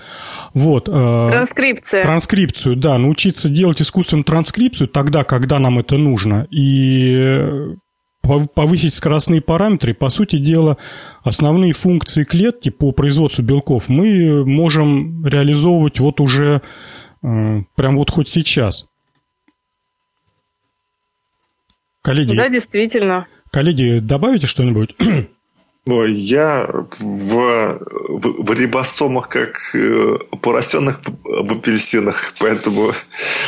Вот. Э, Транскрипция. Транскрипцию, да. Научиться делать искусственную транскрипцию тогда, когда нам это нужно. И повысить скоростные параметры. По сути дела, основные функции клетки по производству белков мы можем реализовывать вот уже э, прям вот хоть сейчас. Коллеги, да, действительно. Коллеги, добавите что-нибудь? Я в, в, в рибосомах как э, поросенок в апельсинах, поэтому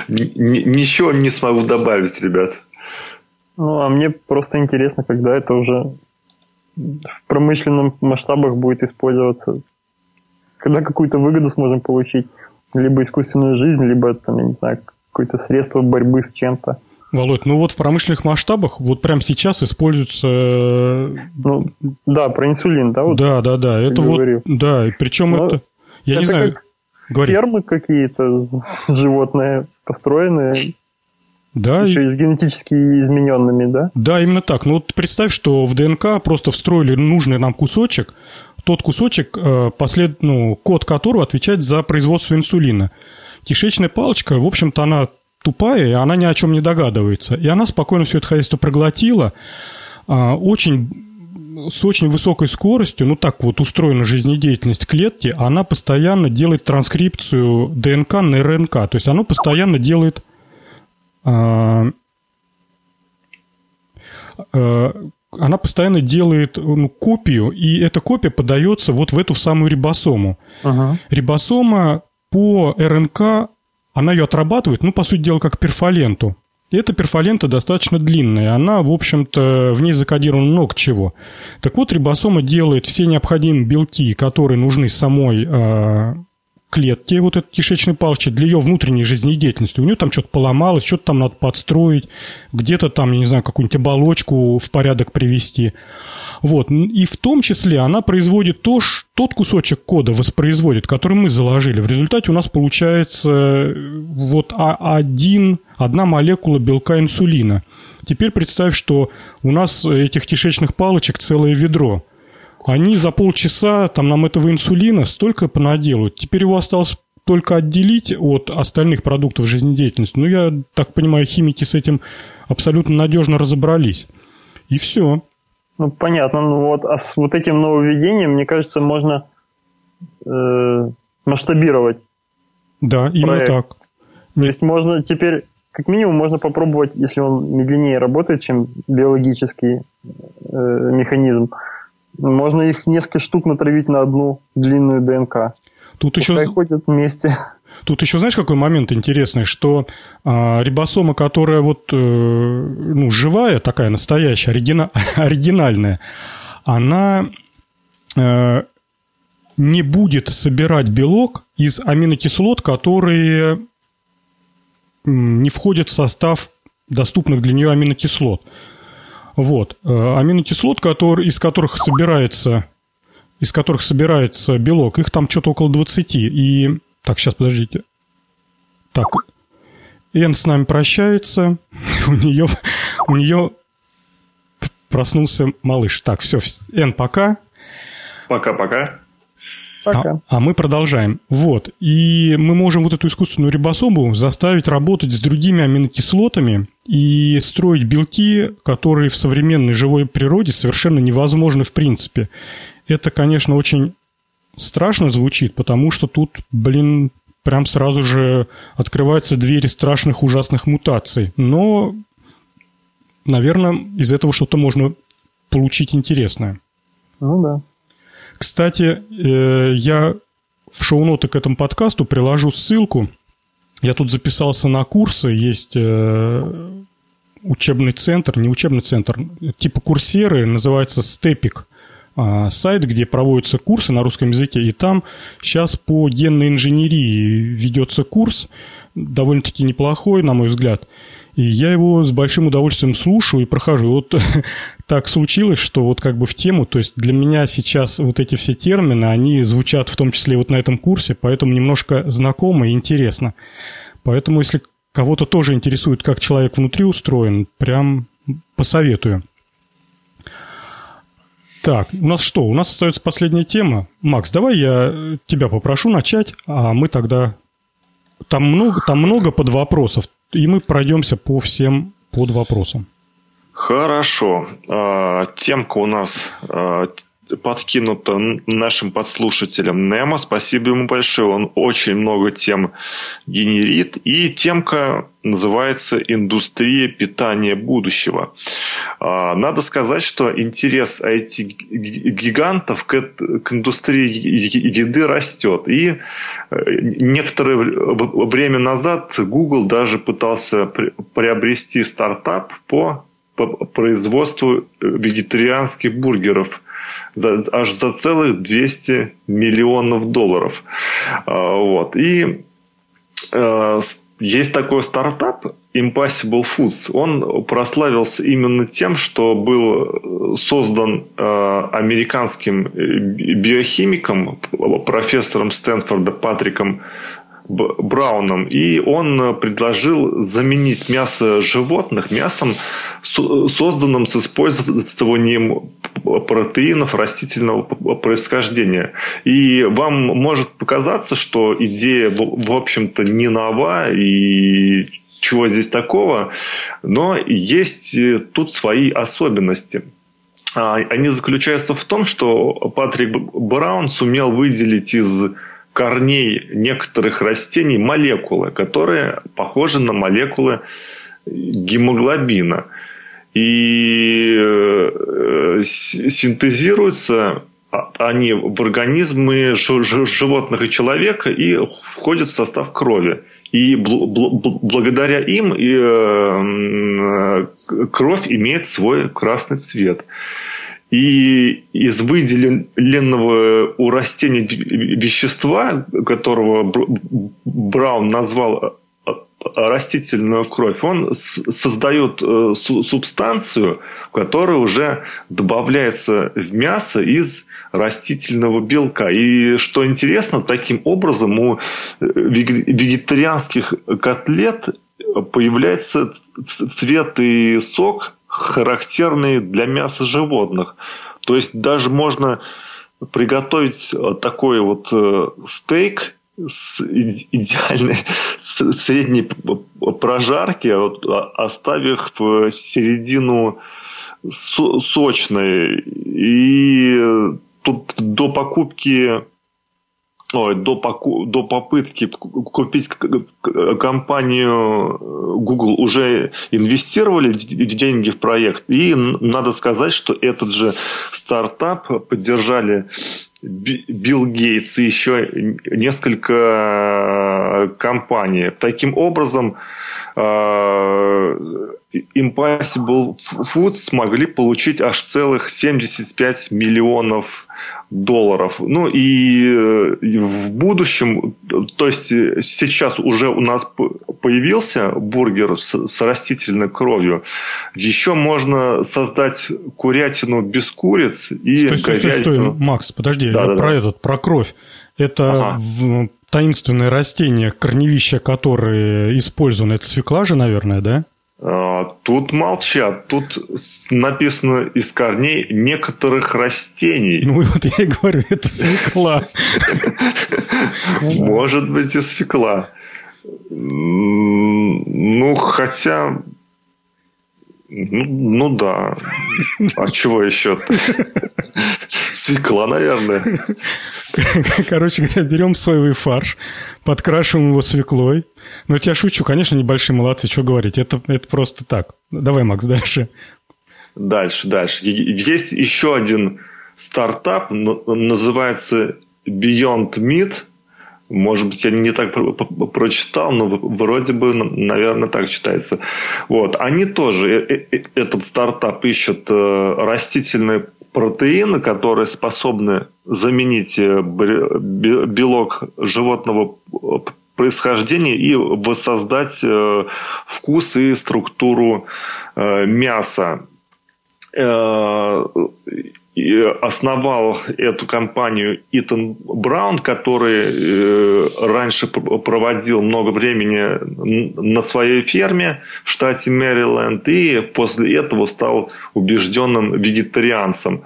ничего не смогу добавить, ребят. Ну, а мне просто интересно, когда это уже в промышленном масштабах будет использоваться. Когда какую-то выгоду сможем получить. Либо искусственную жизнь, либо, там, я не знаю, какое-то средство борьбы с чем-то. Володь, ну вот в промышленных масштабах вот прямо сейчас используется... Э, ну, да, про инсулин, да? Вот, да, да, да. Это вот, да, причем Но это... Я это не знаю... Как Говори. Фермы какие-то животные построенные, да, еще и с генетически измененными, да? Да, именно так. Ну вот представь, что в ДНК просто встроили нужный нам кусочек, тот кусочек, э, послед... ну, код которого отвечает за производство инсулина. Кишечная палочка, в общем-то, она тупая, и она ни о чем не догадывается. И она спокойно все это хозяйство проглотила, а, очень с очень высокой скоростью, ну так вот устроена жизнедеятельность клетки, она постоянно делает транскрипцию ДНК на РНК. То есть она постоянно делает а, а, она постоянно делает ну, копию, и эта копия подается вот в эту самую рибосому. Ага. Рибосома по РНК она ее отрабатывает, ну, по сути дела, как перфоленту. И эта перфолента достаточно длинная. Она, в общем-то, в ней закодировано много чего. Так вот, рибосома делает все необходимые белки, которые нужны самой э, клетки, вот этой кишечной палочки, для ее внутренней жизнедеятельности. У нее там что-то поломалось, что-то там надо подстроить, где-то там, я не знаю, какую-нибудь оболочку в порядок привести. Вот. И в том числе она производит то, тот кусочек кода воспроизводит, который мы заложили. В результате у нас получается э, вот один, одна молекула белка инсулина. Теперь представь, что у нас этих кишечных палочек целое ведро. Они за полчаса там нам этого инсулина столько понаделают. Теперь его осталось только отделить от остальных продуктов жизнедеятельности. Ну, я так понимаю, химики с этим абсолютно надежно разобрались. И все. Ну, понятно. Ну, вот, а с вот этим нововведением, мне кажется, можно э, масштабировать. Да, именно проект. так. То есть можно теперь, как минимум, можно попробовать, если он медленнее работает, чем биологический э, механизм, можно их несколько штук натравить на одну длинную ДНК. Тут Пускай еще... ходят вместе. Тут еще знаешь, какой момент интересный, что а, рибосома, которая вот э, ну, живая, такая настоящая, оригина... оригинальная, она э, не будет собирать белок из аминокислот, которые не входят в состав доступных для нее аминокислот. Вот. Э, аминокислот, который, из которых собирается из которых собирается белок, их там что-то около 20. И... Так, сейчас, подождите. Так, Н с нами прощается. у нее, у нее проснулся малыш. Так, все, Н, пока. Пока-пока. А, а мы продолжаем. Вот. И мы можем вот эту искусственную рибосому заставить работать с другими аминокислотами и строить белки, которые в современной живой природе совершенно невозможны в принципе. Это, конечно, очень страшно звучит, потому что тут, блин, прям сразу же открываются двери страшных ужасных мутаций. Но, наверное, из этого что-то можно получить интересное. Ну да. Кстати, э, я в шоу-ноты к этому подкасту приложу ссылку. Я тут записался на курсы, есть э, учебный центр, не учебный центр, типа курсеры, называется Степик а, сайт, где проводятся курсы на русском языке, и там сейчас по генной инженерии ведется курс, довольно-таки неплохой, на мой взгляд. И я его с большим удовольствием слушаю и прохожу. Вот так случилось, что вот как бы в тему, то есть для меня сейчас вот эти все термины, они звучат в том числе вот на этом курсе, поэтому немножко знакомо и интересно. Поэтому если кого-то тоже интересует, как человек внутри устроен, прям посоветую. Так, у нас что? У нас остается последняя тема. Макс, давай я тебя попрошу начать, а мы тогда... Там много, там много под вопросов и мы пройдемся по всем под вопросам. Хорошо. А, темка у нас подкинута нашим подслушателям Немо. Спасибо ему большое. Он очень много тем генерит. И темка называется «Индустрия питания будущего». А, надо сказать, что интерес IT-гигантов к, индустрии еды растет. И э, некоторое время назад Google даже пытался приобрести стартап по производству вегетарианских бургеров за, аж за целых 200 миллионов долларов. А, вот. И э, есть такой стартап Impossible Foods. Он прославился именно тем, что был создан э, американским биохимиком, профессором Стэнфорда Патриком Брауном, и он предложил заменить мясо животных мясом, созданным с использованием протеинов растительного происхождения. И вам может показаться, что идея, в общем-то, не нова и чего здесь такого, но есть тут свои особенности. А, они заключаются в том, что Патрик Браун сумел выделить из корней некоторых растений молекулы, которые похожи на молекулы гемоглобина. И э, синтезируются они в организмы животных и человека и входят в состав крови. И благодаря им э, кровь имеет свой красный цвет. И из выделенного у растений вещества, которого Браун назвал растительную кровь, он создает э, субстанцию, которая уже добавляется в мясо из растительного белка. И что интересно, таким образом у э, вегетарианских котлет появляется цвет и сок, характерные для мяса животных. То есть даже можно приготовить такой вот э, стейк с идеальной средней прожарки, а оставив в середину сочной. И тут до покупки ой, до, поку, до попытки купить компанию Google уже инвестировали деньги в проект. И надо сказать, что этот же стартап поддержали Билл Гейтс и еще несколько компаний. Таким образом, э, Impossible Foods смогли получить аж целых 75 миллионов долларов. Ну и э, в будущем, то есть сейчас уже у нас появился бургер с, с растительной кровью. Еще можно создать курятину без куриц и стой, стой, стой, стой, Макс, подожди, да, я да, про да. этот, про кровь. Это ага. в, таинственное растение, корневища которое использовано, это свекла же, наверное, да? А, тут молчат. Тут написано из корней некоторых растений. Ну вот я и говорю, это свекла. Может быть и свекла. Ну, хотя... Ну, ну да. А чего еще? Свекла, наверное. Короче говоря, берем соевый фарш, подкрашиваем его свеклой. Но я шучу, конечно, небольшие молодцы, что говорить. Это, это просто так. Давай, Макс, дальше. Дальше, дальше. Есть еще один стартап, называется Beyond Meat. Может быть, я не так прочитал, но вроде бы, наверное, так читается. Вот. Они тоже, э, э, этот стартап ищет э, растительные протеины, которые способны заменить э, белок животного происхождения и воссоздать э, вкус и структуру э, мяса основал эту компанию Итан Браун, который э, раньше проводил много времени на своей ферме в штате Мэриленд и после этого стал убежденным вегетарианцем.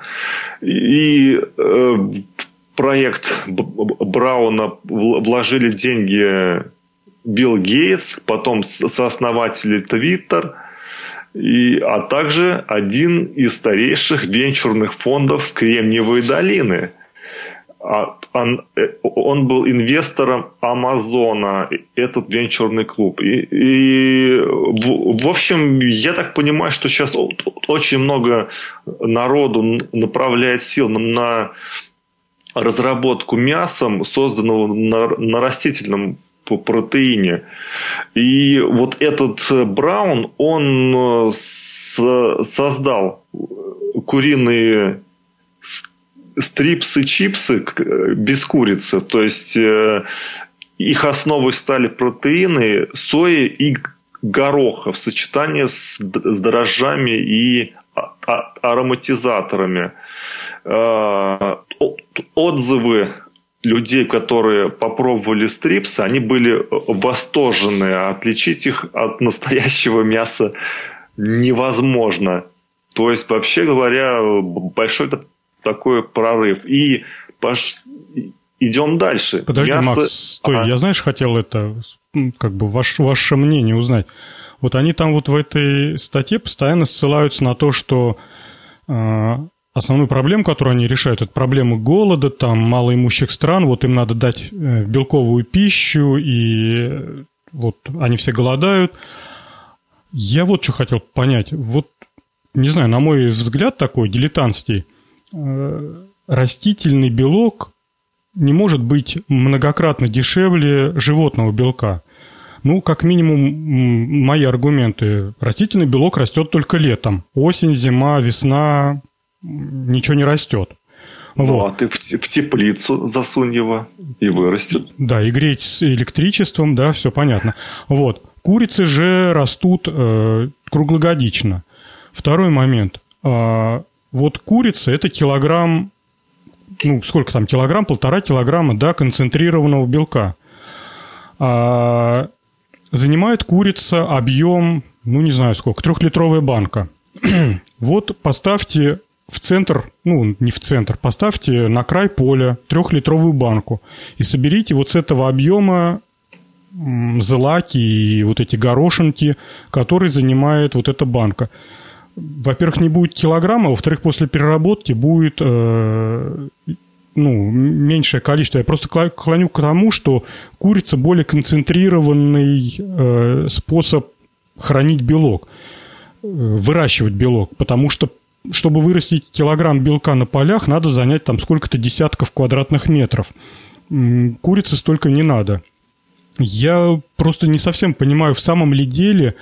И э, в проект Брауна вложили деньги Билл Гейтс, потом сооснователи Твиттер – и, а также один из старейших венчурных фондов Кремниевой долины. А, он, он был инвестором Амазона, этот венчурный клуб. И, и в, в общем, я так понимаю, что сейчас очень много народу направляет сил на разработку мясом, созданного на, на растительном протеине. И вот этот э, Браун, он э, создал куриные стрипсы, чипсы э, без курицы. То есть их основой стали протеины сои и гороха в сочетании с, с дрожжами и а, а, ароматизаторами. Отзывы людей, которые попробовали стрипсы, они были восторжены. Отличить их от настоящего мяса невозможно. То есть, вообще говоря, большой такой прорыв. И пош... идем дальше. Подожди, Мясо... Макс, стой, ага. я, знаешь, хотел это, как бы, ваш, ваше мнение узнать. Вот они там вот в этой статье постоянно ссылаются на то, что а, Основную проблему, которую они решают, это проблема голода, там, малоимущих стран, вот им надо дать э, белковую пищу, и э, вот они все голодают. Я вот что хотел понять. Вот, не знаю, на мой взгляд такой, дилетантский, э, растительный белок не может быть многократно дешевле животного белка. Ну, как минимум, мои аргументы. Растительный белок растет только летом. Осень, зима, весна, ничего не растет. Ну, вот. а ты в, в теплицу засунь его и вырастет. Да, и греть с электричеством, да, все понятно. Вот. Курицы же растут э, круглогодично. Второй момент. Э, вот курица – это килограмм, ну, сколько там, килограмм, полтора килограмма, да, концентрированного белка. А, занимает курица объем, ну, не знаю сколько, трехлитровая банка. вот поставьте в центр, ну, не в центр, поставьте на край поля трехлитровую банку и соберите вот с этого объема злаки и вот эти горошинки, которые занимает вот эта банка. Во-первых, не будет килограмма, во-вторых, после переработки будет э, ну, меньшее количество. Я просто клоню к тому, что курица более концентрированный э, способ хранить белок, э, выращивать белок, потому что чтобы вырастить килограмм белка на полях, надо занять там сколько-то десятков квадратных метров. Курицы столько не надо. Я просто не совсем понимаю, в самом ли деле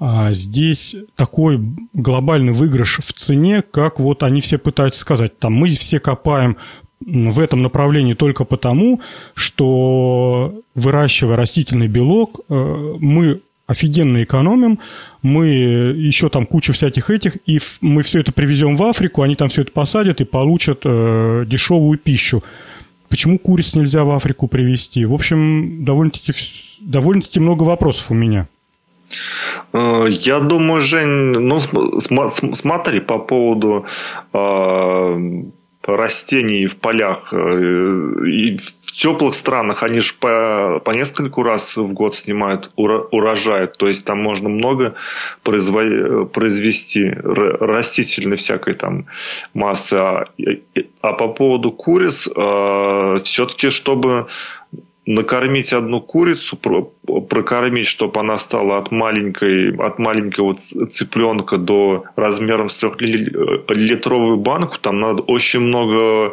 а, здесь такой глобальный выигрыш в цене, как вот они все пытаются сказать. Там мы все копаем в этом направлении только потому, что выращивая растительный белок, э, мы офигенно экономим, мы еще там кучу всяких этих, и мы все это привезем в Африку, они там все это посадят и получат э, дешевую пищу. Почему куриц нельзя в Африку привезти? В общем, довольно-таки, довольно-таки много вопросов у меня. Э, я думаю, Жень, ну смотри по поводу э, растений в полях э, и в теплых странах они же по, по нескольку раз в год снимают урожай, то есть там можно много производить, произвести растительной всякой там массы. А, а по поводу куриц, э, все-таки чтобы накормить одну курицу, прокормить, чтобы она стала от маленькой, от маленького цыпленка до размером с трехлитровую банку, там надо очень много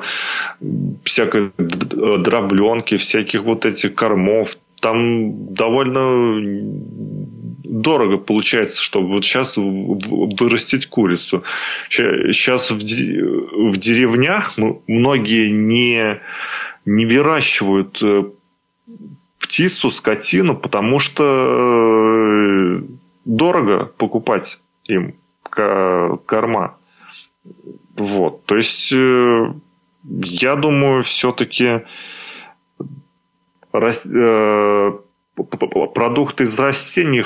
всякой дробленки, всяких вот этих кормов. Там довольно дорого получается, чтобы вот сейчас вырастить курицу. Сейчас в, в деревнях многие не, не выращивают э, птицу, скотину, потому что э, дорого покупать им корма. Вот. То есть, э, я думаю, все-таки э, продукты из растений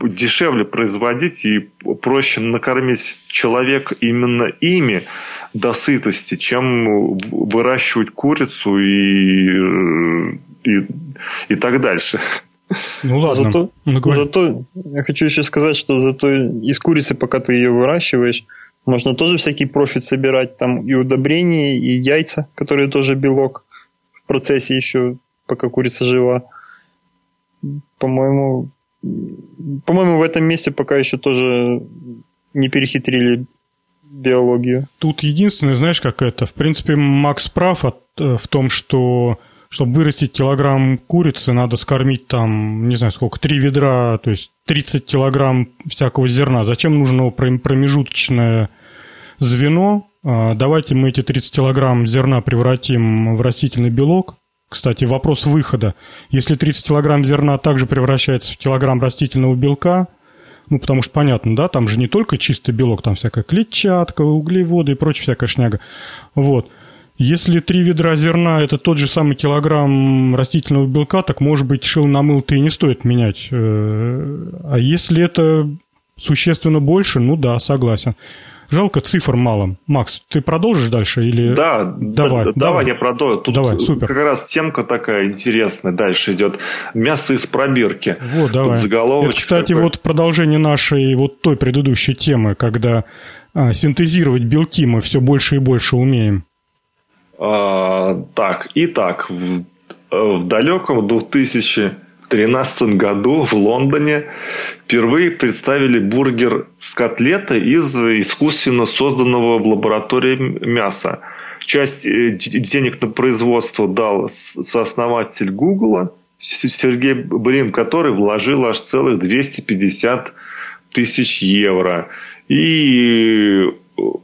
дешевле производить и проще накормить человека именно ими до сытости, чем выращивать курицу и и, и так дальше. Ну ладно. Зато, ну, зато я хочу еще сказать, что зато из курицы, пока ты ее выращиваешь, можно тоже всякий профит собирать, там и удобрения, и яйца, которые тоже белок в процессе еще, пока курица жива. По-моему, по-моему, в этом месте пока еще тоже не перехитрили биологию. Тут единственное, знаешь, как это, в принципе, Макс прав от, э, в том, что чтобы вырастить килограмм курицы, надо скормить там, не знаю сколько, три ведра, то есть 30 килограмм всякого зерна. Зачем нужно промежуточное звено? А, давайте мы эти 30 килограмм зерна превратим в растительный белок. Кстати, вопрос выхода. Если 30 килограмм зерна также превращается в килограмм растительного белка, ну, потому что понятно, да, там же не только чистый белок, там всякая клетчатка, углеводы и прочая всякая шняга. Вот. Если три ведра зерна – это тот же самый килограмм растительного белка, так, может быть, шил на мыл-то и не стоит менять. Э, а если это существенно больше, ну да, согласен. Жалко, цифр мало. Макс, ты продолжишь дальше или... Да, давай, да, давай. давай я продолжу. Тут давай, супер. как раз темка такая интересная дальше идет. Мясо из пробирки. Вот, давай. Тут заголовочек Это, кстати, такой. вот продолжение нашей вот той предыдущей темы, когда а, синтезировать белки мы все больше и больше умеем. А, так, итак, в, в далеком 2013 году в Лондоне впервые представили бургер с котлетой из искусственно созданного в лаборатории мяса. Часть э, денег на производство дал сооснователь Гугла Сергей Брин, который вложил аж целых 250 тысяч евро. И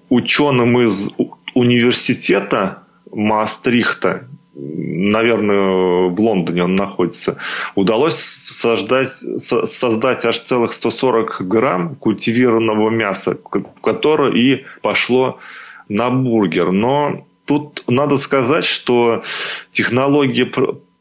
ученым из университета Маастрихта, наверное, в Лондоне он находится, удалось создать, создать аж целых 140 грамм культивированного мяса, которое и пошло на бургер. Но тут надо сказать, что технология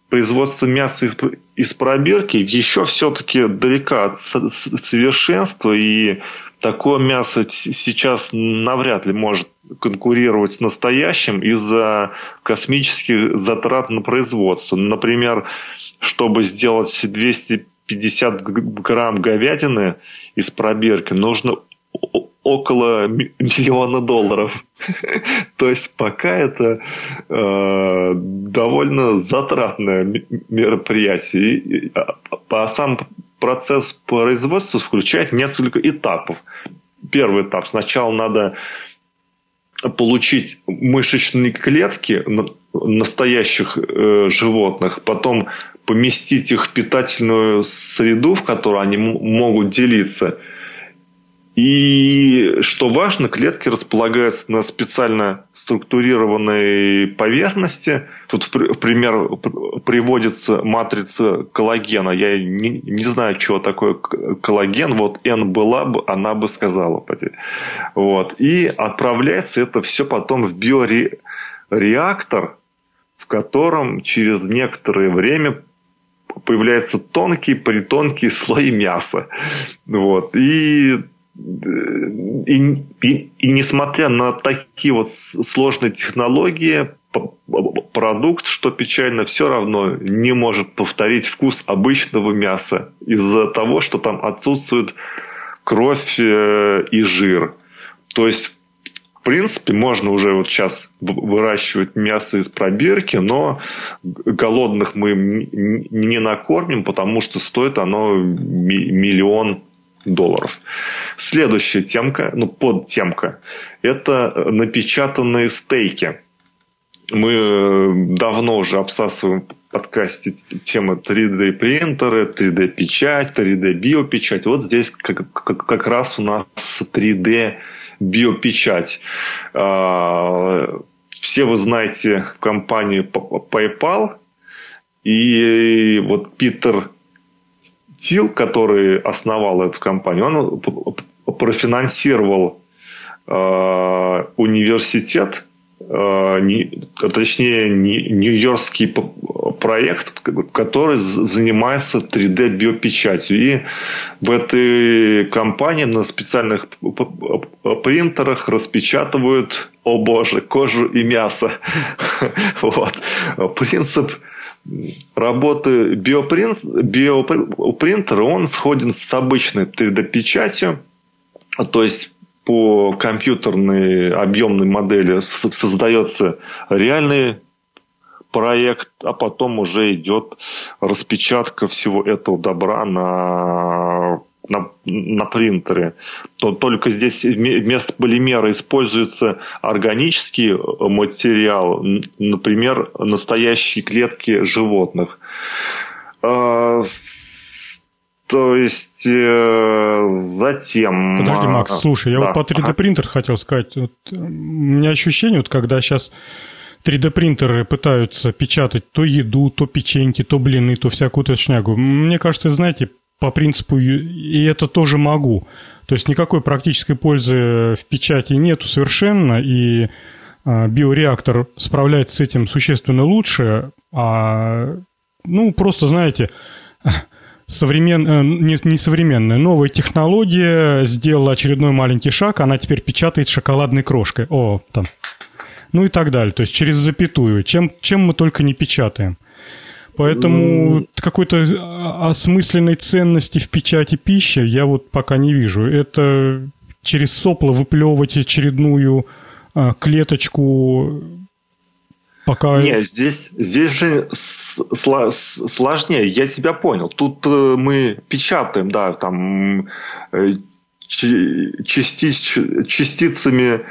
производства мяса из, из пробирки еще все-таки далека от совершенства, и такое мясо сейчас навряд ли может конкурировать с настоящим из-за космических затрат на производство. Например, чтобы сделать 250 грамм говядины из пробирки, нужно около миллиона долларов. То есть пока это э, довольно затратное мероприятие. А сам процесс производства включает несколько этапов. Первый этап. Сначала надо получить мышечные клетки настоящих э, животных, потом поместить их в питательную среду, в которой они могут делиться – и что важно, клетки располагаются на специально структурированной поверхности. Тут в пример приводится матрица коллагена. Я не, не знаю, что такое коллаген. Вот N была бы, она бы сказала. Вот. И отправляется это все потом в биореактор, в котором через некоторое время появляется тонкий, притонкий слой мяса. Вот. И и, и, и несмотря на такие вот сложные технологии, продукт, что печально, все равно не может повторить вкус обычного мяса из-за того, что там отсутствует кровь э, и жир. То есть, в принципе, можно уже вот сейчас выращивать мясо из пробирки, но голодных мы не накормим, потому что стоит оно миллион долларов. Следующая темка, ну, подтемка, это напечатанные стейки. Мы э, давно уже обсасываем подкасте темы 3D принтеры, 3D печать, 3D биопечать. Вот здесь как, как, как раз у нас 3D биопечать. А, все вы знаете компанию PayPal, и вот Питер Тил, который основал эту компанию, он профинансировал э, университет, э, не, точнее нью-йоркский проект, который занимается 3D-биопечатью. И в этой компании на специальных принтерах распечатывают, о боже, кожу и мясо. Вот. Принцип работы биопринт, биопринтера, он сходен с обычной 3D-печатью. То есть по компьютерной объемной модели создается реальный проект, а потом уже идет распечатка всего этого добра на на, на принтере, то только здесь вместо полимера используется органический э, материал, например, настоящие клетки животных. А, то есть э, затем... Подожди, Макс, а, слушай, я да. вот по 3D принтер хотел сказать. Вот, у меня ощущение, вот когда сейчас 3D принтеры пытаются печатать то еду, то печеньки, то блины, то всякую эту шнягу. Мне кажется, знаете, по принципу и это тоже могу. То есть никакой практической пользы в печати нету совершенно, и а, биореактор справляется с этим существенно лучше, а, ну, просто, знаете, современ... Э, не, не современная, новая технология сделала очередной маленький шаг, она теперь печатает шоколадной крошкой. О, там. Ну и так далее. То есть через запятую. Чем, чем мы только не печатаем. Поэтому mm. какой-то а, осмысленной ценности в печати пищи я вот пока не вижу. Это через сопло выплевывать очередную а, клеточку Пока... Не, здесь, здесь же сложнее. Я тебя понял. Тут э, мы печатаем, да, там э, частиц, частицами Э,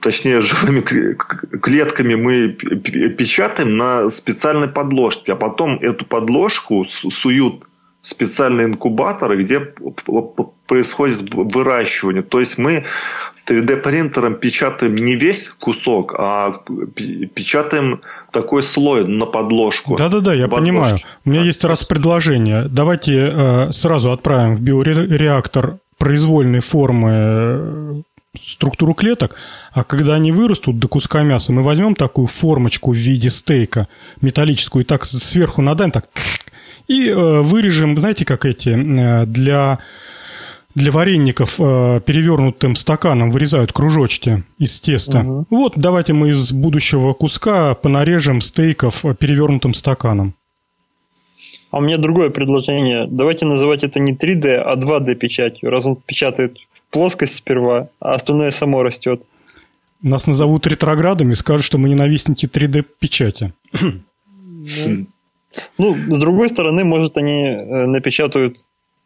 точнее живыми клетками мы печатаем на специальной подложке, а потом эту подложку суют специальные инкубаторы, где происходит выращивание. То есть мы 3D-принтером печатаем не весь кусок, а печатаем такой слой на подложку. Да-да-да, я подложки. понимаю. У меня есть раз предложение. Давайте э, сразу отправим в биореактор произвольной формы э, структуру клеток, а когда они вырастут до куска мяса, мы возьмем такую формочку в виде стейка металлическую и так сверху надаем, так и э, вырежем, знаете, как эти э, для для вареников э, перевернутым стаканом вырезают кружочки из теста. Угу. Вот, давайте мы из будущего куска понарежем стейков перевернутым стаканом. А у меня другое предложение. Давайте называть это не 3D, а 2D печатью, раз он печатает в плоскость сперва, а остальное само растет. Нас назовут ретроградами и скажут, что мы ненавистники 3D-печати. Ну, с другой стороны, может, они э, напечатают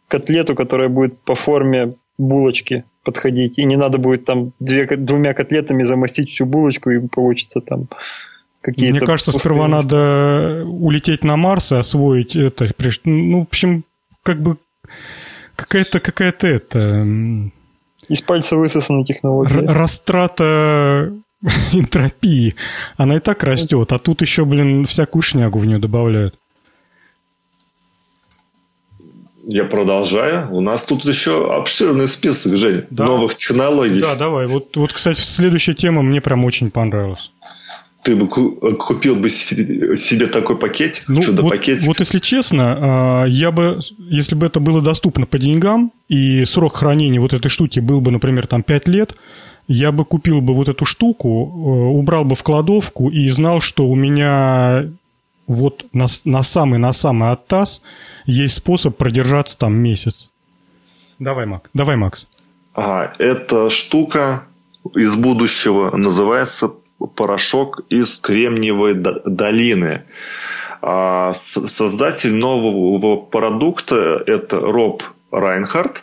котлету, которая будет по форме булочки подходить, и не надо будет там две, двумя котлетами замостить всю булочку, и получится там какие-то... Мне кажется, сперва надо улететь на Марс и освоить это. Ну, в общем, как бы какая-то какая-то это... Из пальца высосана технология. Растрата энтропии. Она и так растет, а тут еще, блин, всякую шнягу в нее добавляют. Я продолжаю. У нас тут еще обширный список, Жень, да? новых технологий. Да, давай. Вот, вот, кстати, следующая тема мне прям очень понравилась. Ты бы купил бы себе такой пакетик, ну, чудо-пакетик? Вот, вот если честно, а, я бы, если бы это было доступно по деньгам, и срок хранения вот этой штуки был бы, например, там 5 лет, я бы купил бы вот эту штуку, э, убрал бы в кладовку и знал, что у меня вот на, на самый на самый оттас есть способ продержаться там месяц. Давай, Мак. Давай, Макс. А, эта штука из будущего называется порошок из Кремниевой долины. А создатель нового продукта – это Роб Райнхард.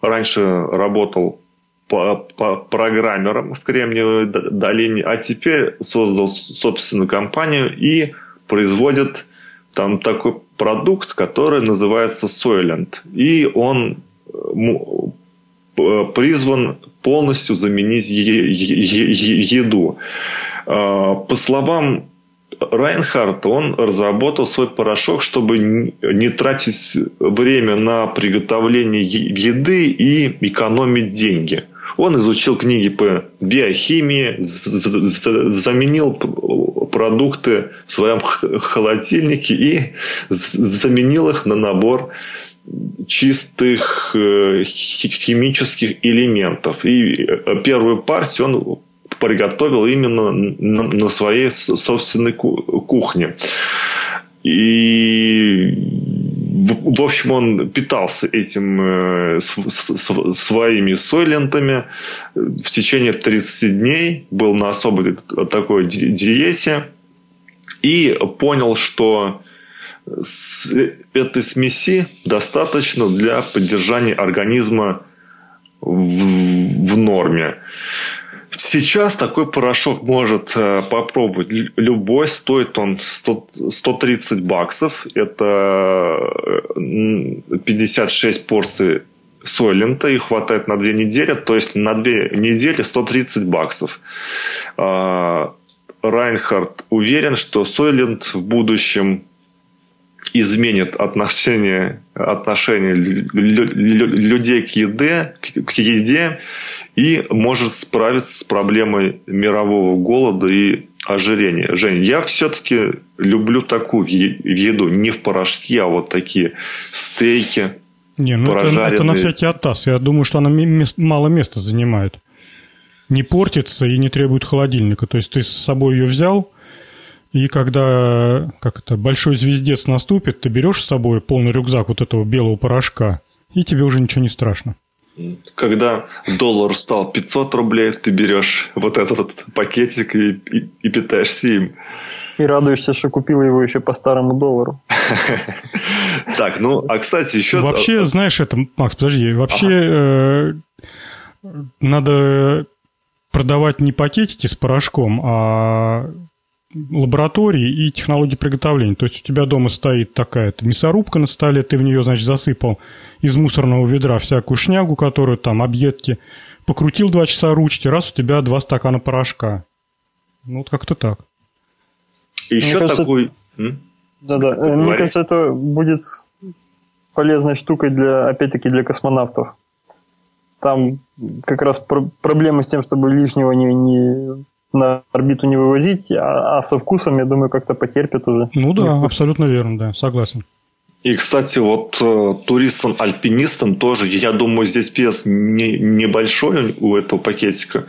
Раньше работал по, по программером в Кремниевой долине, а теперь создал собственную компанию и производит там такой продукт, который называется Soylent. И он э, призван полностью заменить еду. А, по словам Райнхард, он разработал свой порошок, чтобы не тратить время на приготовление еды и экономить деньги. Он изучил книги по биохимии, заменил продукты в своем холодильнике и заменил их на набор чистых э, химических элементов. И э, первую партию он приготовил именно на своей собственной кухне. И в общем, он питался этим э, своими сойлентами в течение 30 дней, был на особой такой диете и понял, что этой смеси достаточно для поддержания организма в, в норме. Сейчас такой порошок может э, попробовать любой. Стоит он 100, 130 баксов. Это 56 э, порций Сойлента. И хватает на две недели. То есть на две недели 130 баксов. А, Райнхард уверен, что Сойлент в будущем изменит отношение, отношение людей к еде, к еде и может справиться с проблемой мирового голода и ожирения. Жень, я все-таки люблю такую еду, не в порошке, а вот такие стейки, не, ну это, это на всякий оттас. Я думаю, что она мест, мало места занимает. Не портится и не требует холодильника. То есть ты с собой ее взял, и когда как это, большой звездец наступит, ты берешь с собой полный рюкзак вот этого белого порошка, и тебе уже ничего не страшно. Когда доллар стал 500 рублей, ты берешь вот этот вот пакетик и, и, и питаешься им. И радуешься, что купил его еще по старому доллару. Так, ну, а кстати, еще... Вообще, знаешь, это, Макс, подожди, вообще э, надо продавать не пакетики с порошком, а лаборатории и технологии приготовления. То есть у тебя дома стоит такая мясорубка на столе, ты в нее, значит, засыпал из мусорного ведра всякую шнягу, которую там, объедки, покрутил два часа ручки, раз у тебя два стакана порошка. Ну, вот как-то так. Еще кажется, такой... Да-да, э, мне кажется, это будет полезной штукой для, опять-таки, для космонавтов. Там как раз про- проблемы с тем, чтобы лишнего не, не на орбиту не вывозить, а, а со вкусом, я думаю, как-то потерпят уже. Ну да, абсолютно верно, да, согласен. И, кстати, вот э, туристам-альпинистам тоже, я думаю, здесь вес не, небольшой у этого пакетика.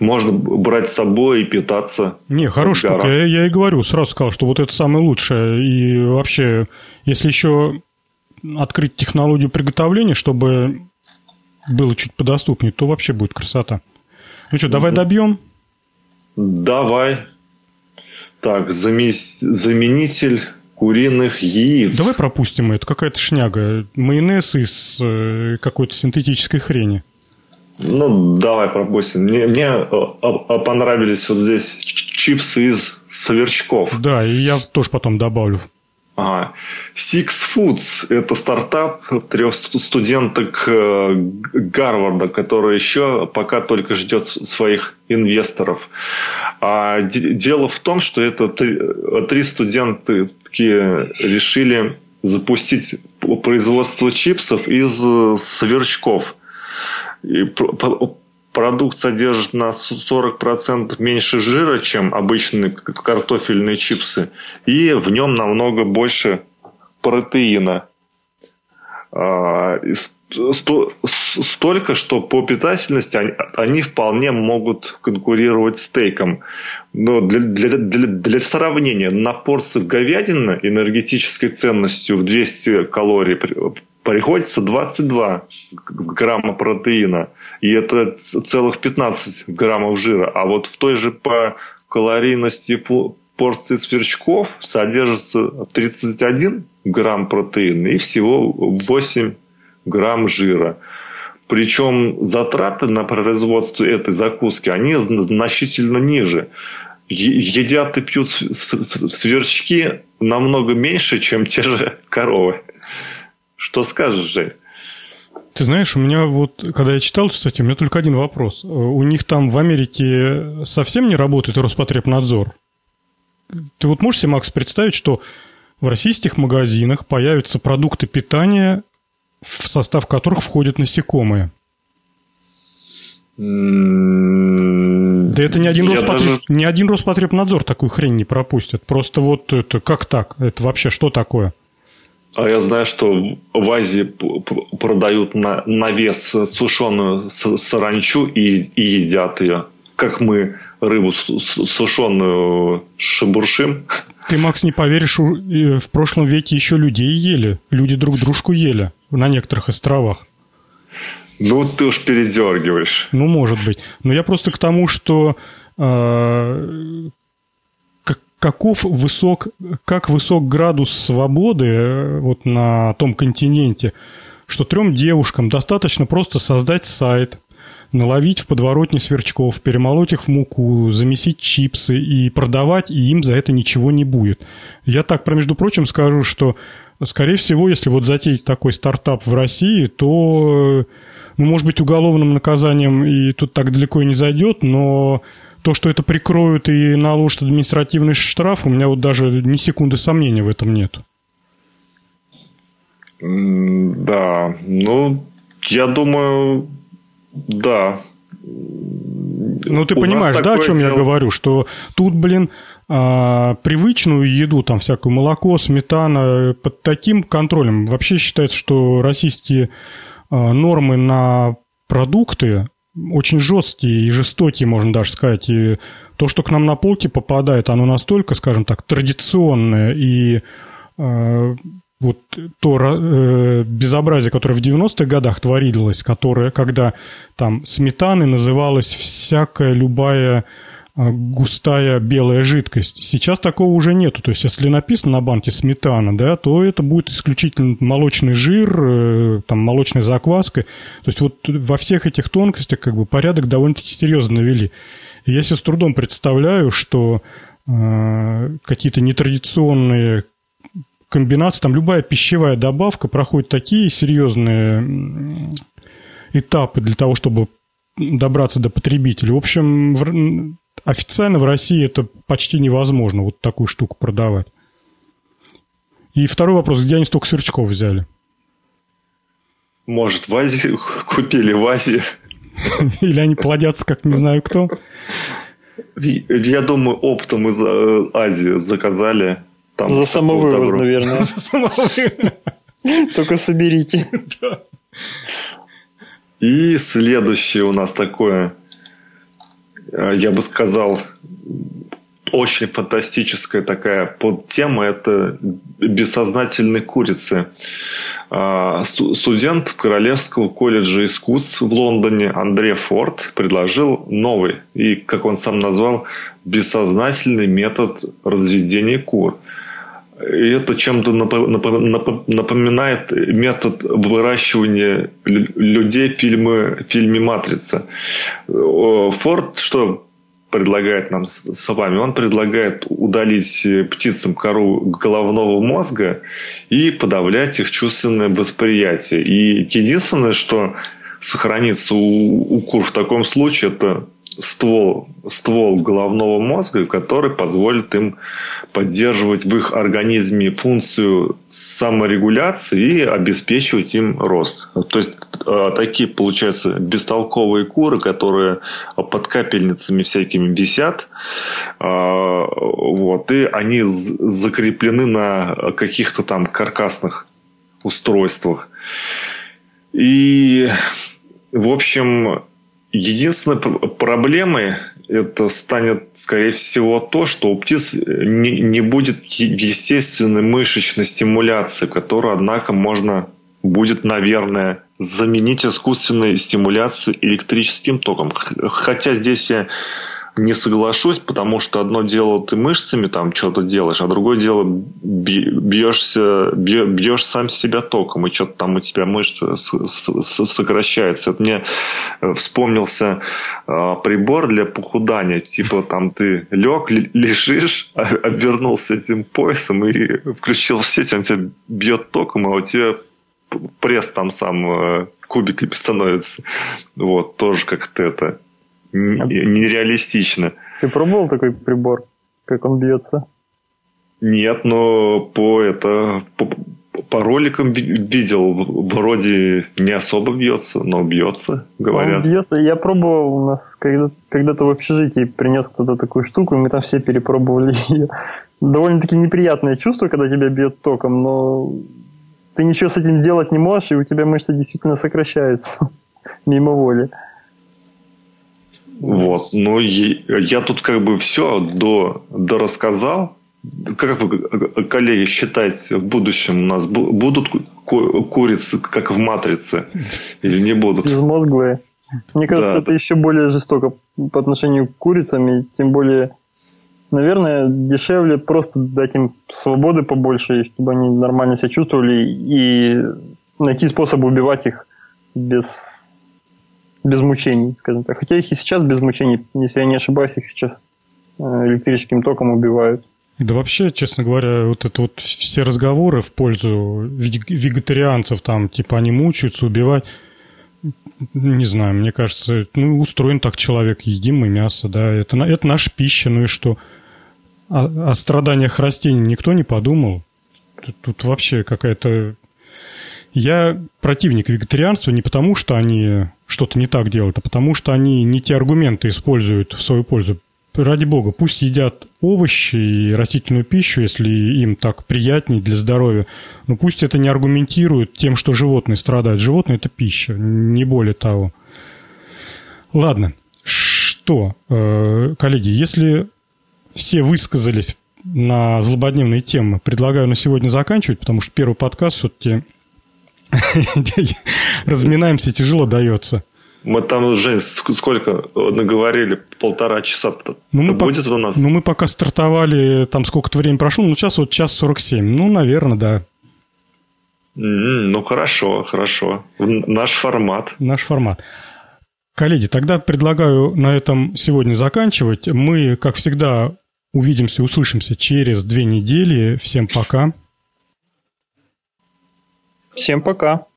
Можно брать с собой и питаться. Не, хорошая штука. Я, я и говорю, сразу сказал, что вот это самое лучшее. И вообще, если еще открыть технологию приготовления, чтобы было чуть подоступнее, то вообще будет красота. Ну что, давай добьем? Давай. Так, заменитель куриных яиц. Давай пропустим это. Какая-то шняга. Майонез из э, какой-то синтетической хрени. Ну, давай пропустим. Мне, мне э, понравились вот здесь чипсы из сверчков. Да, и я тоже потом добавлю. Ага. Six Foods – это стартап трех студенток э, Гарварда, который еще пока только ждет своих инвесторов. А дело в том, что это три, три студентки решили запустить производство чипсов из сверчков. И продукт содержит на 40% меньше жира, чем обычные картофельные чипсы, и в нем намного больше протеина. А, столько, что по питательности они, вполне могут конкурировать с стейком. Но для, для, для, для сравнения, на порцию говядины энергетической ценностью в 200 калорий приходится 22 грамма протеина, и это целых 15 граммов жира. А вот в той же по калорийности порции сверчков содержится 31 грамм протеина и всего 8 грамм жира. Причем затраты на производство этой закуски, они значительно ниже. Едят и пьют сверчки намного меньше, чем те же коровы. Что скажешь, Жень? Ты знаешь, у меня вот, когда я читал эту статью, у меня только один вопрос. У них там в Америке совсем не работает Роспотребнадзор? Ты вот можешь себе, Макс, представить, что в российских магазинах появятся продукты питания, в состав которых входят насекомые? Да это ни один, Роспотреб... даже... ни один Роспотребнадзор такую хрень не пропустит. Просто вот это как так? Это вообще что такое? А я знаю, что в Азии продают на, на вес сушеную саранчу и, и едят ее. Как мы рыбу сушеную шебуршим. Ты, Макс, не поверишь, в прошлом веке еще людей ели. Люди друг дружку ели на некоторых островах. Ну, ты уж передергиваешь. Ну, может быть. Но я просто к тому, что э, каков высок, как высок градус свободы э, вот на том континенте, что трем девушкам достаточно просто создать сайт, наловить в подворотне сверчков, перемолоть их в муку, замесить чипсы и продавать, и им за это ничего не будет. Я так, про между прочим, скажу, что, скорее всего, если вот затеять такой стартап в России, то, ну, может быть, уголовным наказанием и тут так далеко и не зайдет, но то, что это прикроют и наложат административный штраф, у меня вот даже ни секунды сомнения в этом нет. Да, ну, я думаю, да. Ну, ты у понимаешь, да, о чем дело... я говорю? Что тут, блин, а, привычную еду, там всякое молоко, сметана, под таким контролем. Вообще считается, что российские а, нормы на продукты, очень жесткие и жестокие, можно даже сказать. И то, что к нам на полке попадает, оно настолько, скажем так, традиционное и э, вот то э, безобразие, которое в 90-х годах творилось, которое, когда там сметаны называлась всякая любая густая белая жидкость. Сейчас такого уже нету. То есть, если написано на банке сметана, да, то это будет исключительно молочный жир, э, там, молочная закваска. То есть, вот во всех этих тонкостях как бы порядок довольно-таки серьезно навели. И я себе с трудом представляю, что э, какие-то нетрадиционные комбинации, там любая пищевая добавка проходит такие серьезные этапы для того, чтобы добраться до потребителя. В общем, официально в России это почти невозможно, вот такую штуку продавать. И второй вопрос, где они столько сверчков взяли? Может, в Азии купили в Азии. Или они плодятся, как не знаю кто. Я думаю, оптом из э, Азии заказали. Там За самовывоз, наверное. Только соберите. И следующее у нас такое, я бы сказал, очень фантастическая такая подтема – это бессознательные курицы. А, студент Королевского колледжа искусств в Лондоне Андрей Форд предложил новый и, как он сам назвал, бессознательный метод разведения кур. И это чем-то напоминает метод выращивания людей в фильме, фильме «Матрица». Форд что предлагает нам с вами? Он предлагает удалить птицам кору головного мозга и подавлять их чувственное восприятие. И единственное, что сохранится у, у кур в таком случае, это ствол, ствол головного мозга, который позволит им поддерживать в их организме функцию саморегуляции и обеспечивать им рост. То есть э, такие, получаются, бестолковые куры, которые под капельницами всякими висят, э, вот, и они закреплены на каких-то там каркасных устройствах. И, в общем, Единственной проблемой это станет, скорее всего, то, что у птиц не, не будет естественной мышечной стимуляции, которую, однако, можно будет, наверное, заменить искусственной стимуляцией электрическим током. Хотя здесь я не соглашусь, потому что одно дело ты мышцами там что-то делаешь, а другое дело бьешься, бьешь сам себя током, и что-то там у тебя мышцы сокращаются. Это мне э, вспомнился а, прибор для похудания. Типа там ты лег, лежишь, а, обернулся этим поясом и включил сеть, он тебя бьет током, а у тебя пресс там сам э, кубиками становится. Вот, тоже как-то это нереалистично. Ты пробовал такой прибор, как он бьется? Нет, но по это по, по роликам видел, вроде не особо бьется, но бьется, говорят. Он бьется. Я пробовал у нас когда, когда-то в общежитии принес кто-то такую штуку, и мы там все перепробовали ее. Довольно-таки неприятное чувство, когда тебя бьет током, но ты ничего с этим делать не можешь, и у тебя мышцы действительно сокращаются мимо воли. Вот. Ну, я тут как бы все до, до рассказал. Как вы, коллеги, считаете, в будущем у нас будут курицы, как в «Матрице», или не будут? Безмозглые. Мне кажется, да. это еще более жестоко по отношению к курицам, и тем более, наверное, дешевле просто дать им свободы побольше, чтобы они нормально себя чувствовали, и найти способ убивать их без без мучений, скажем так. Хотя их и сейчас без мучений, если я не ошибаюсь, их сейчас э, электрическим током убивают. Да вообще, честно говоря, вот это вот все разговоры в пользу вегетарианцев, там, типа, они мучаются, убивать, не знаю, мне кажется, ну, устроен так человек, едим мы мясо, да, это, это наша пища, ну и что? О, о страданиях растений никто не подумал. Тут, тут вообще какая-то я противник вегетарианства не потому, что они что-то не так делают, а потому что они не те аргументы используют в свою пользу. Ради бога, пусть едят овощи и растительную пищу, если им так приятнее для здоровья, но пусть это не аргументирует тем, что животные страдают. Животные – это пища, не более того. Ладно, что, э, коллеги, если все высказались на злободневные темы, предлагаю на сегодня заканчивать, потому что первый подкаст все-таки Разминаемся, тяжело дается. Мы там уже сколько наговорили? Полтора часа ну, мы будет по... у нас? Ну, мы пока стартовали, там сколько-то времени прошло, ну, сейчас вот час 47. Ну, наверное, да. Mm, ну, хорошо, хорошо. Наш формат. Наш формат. Коллеги, тогда предлагаю на этом сегодня заканчивать. Мы, как всегда, Увидимся, услышимся через две недели. Всем пока. Всем пока.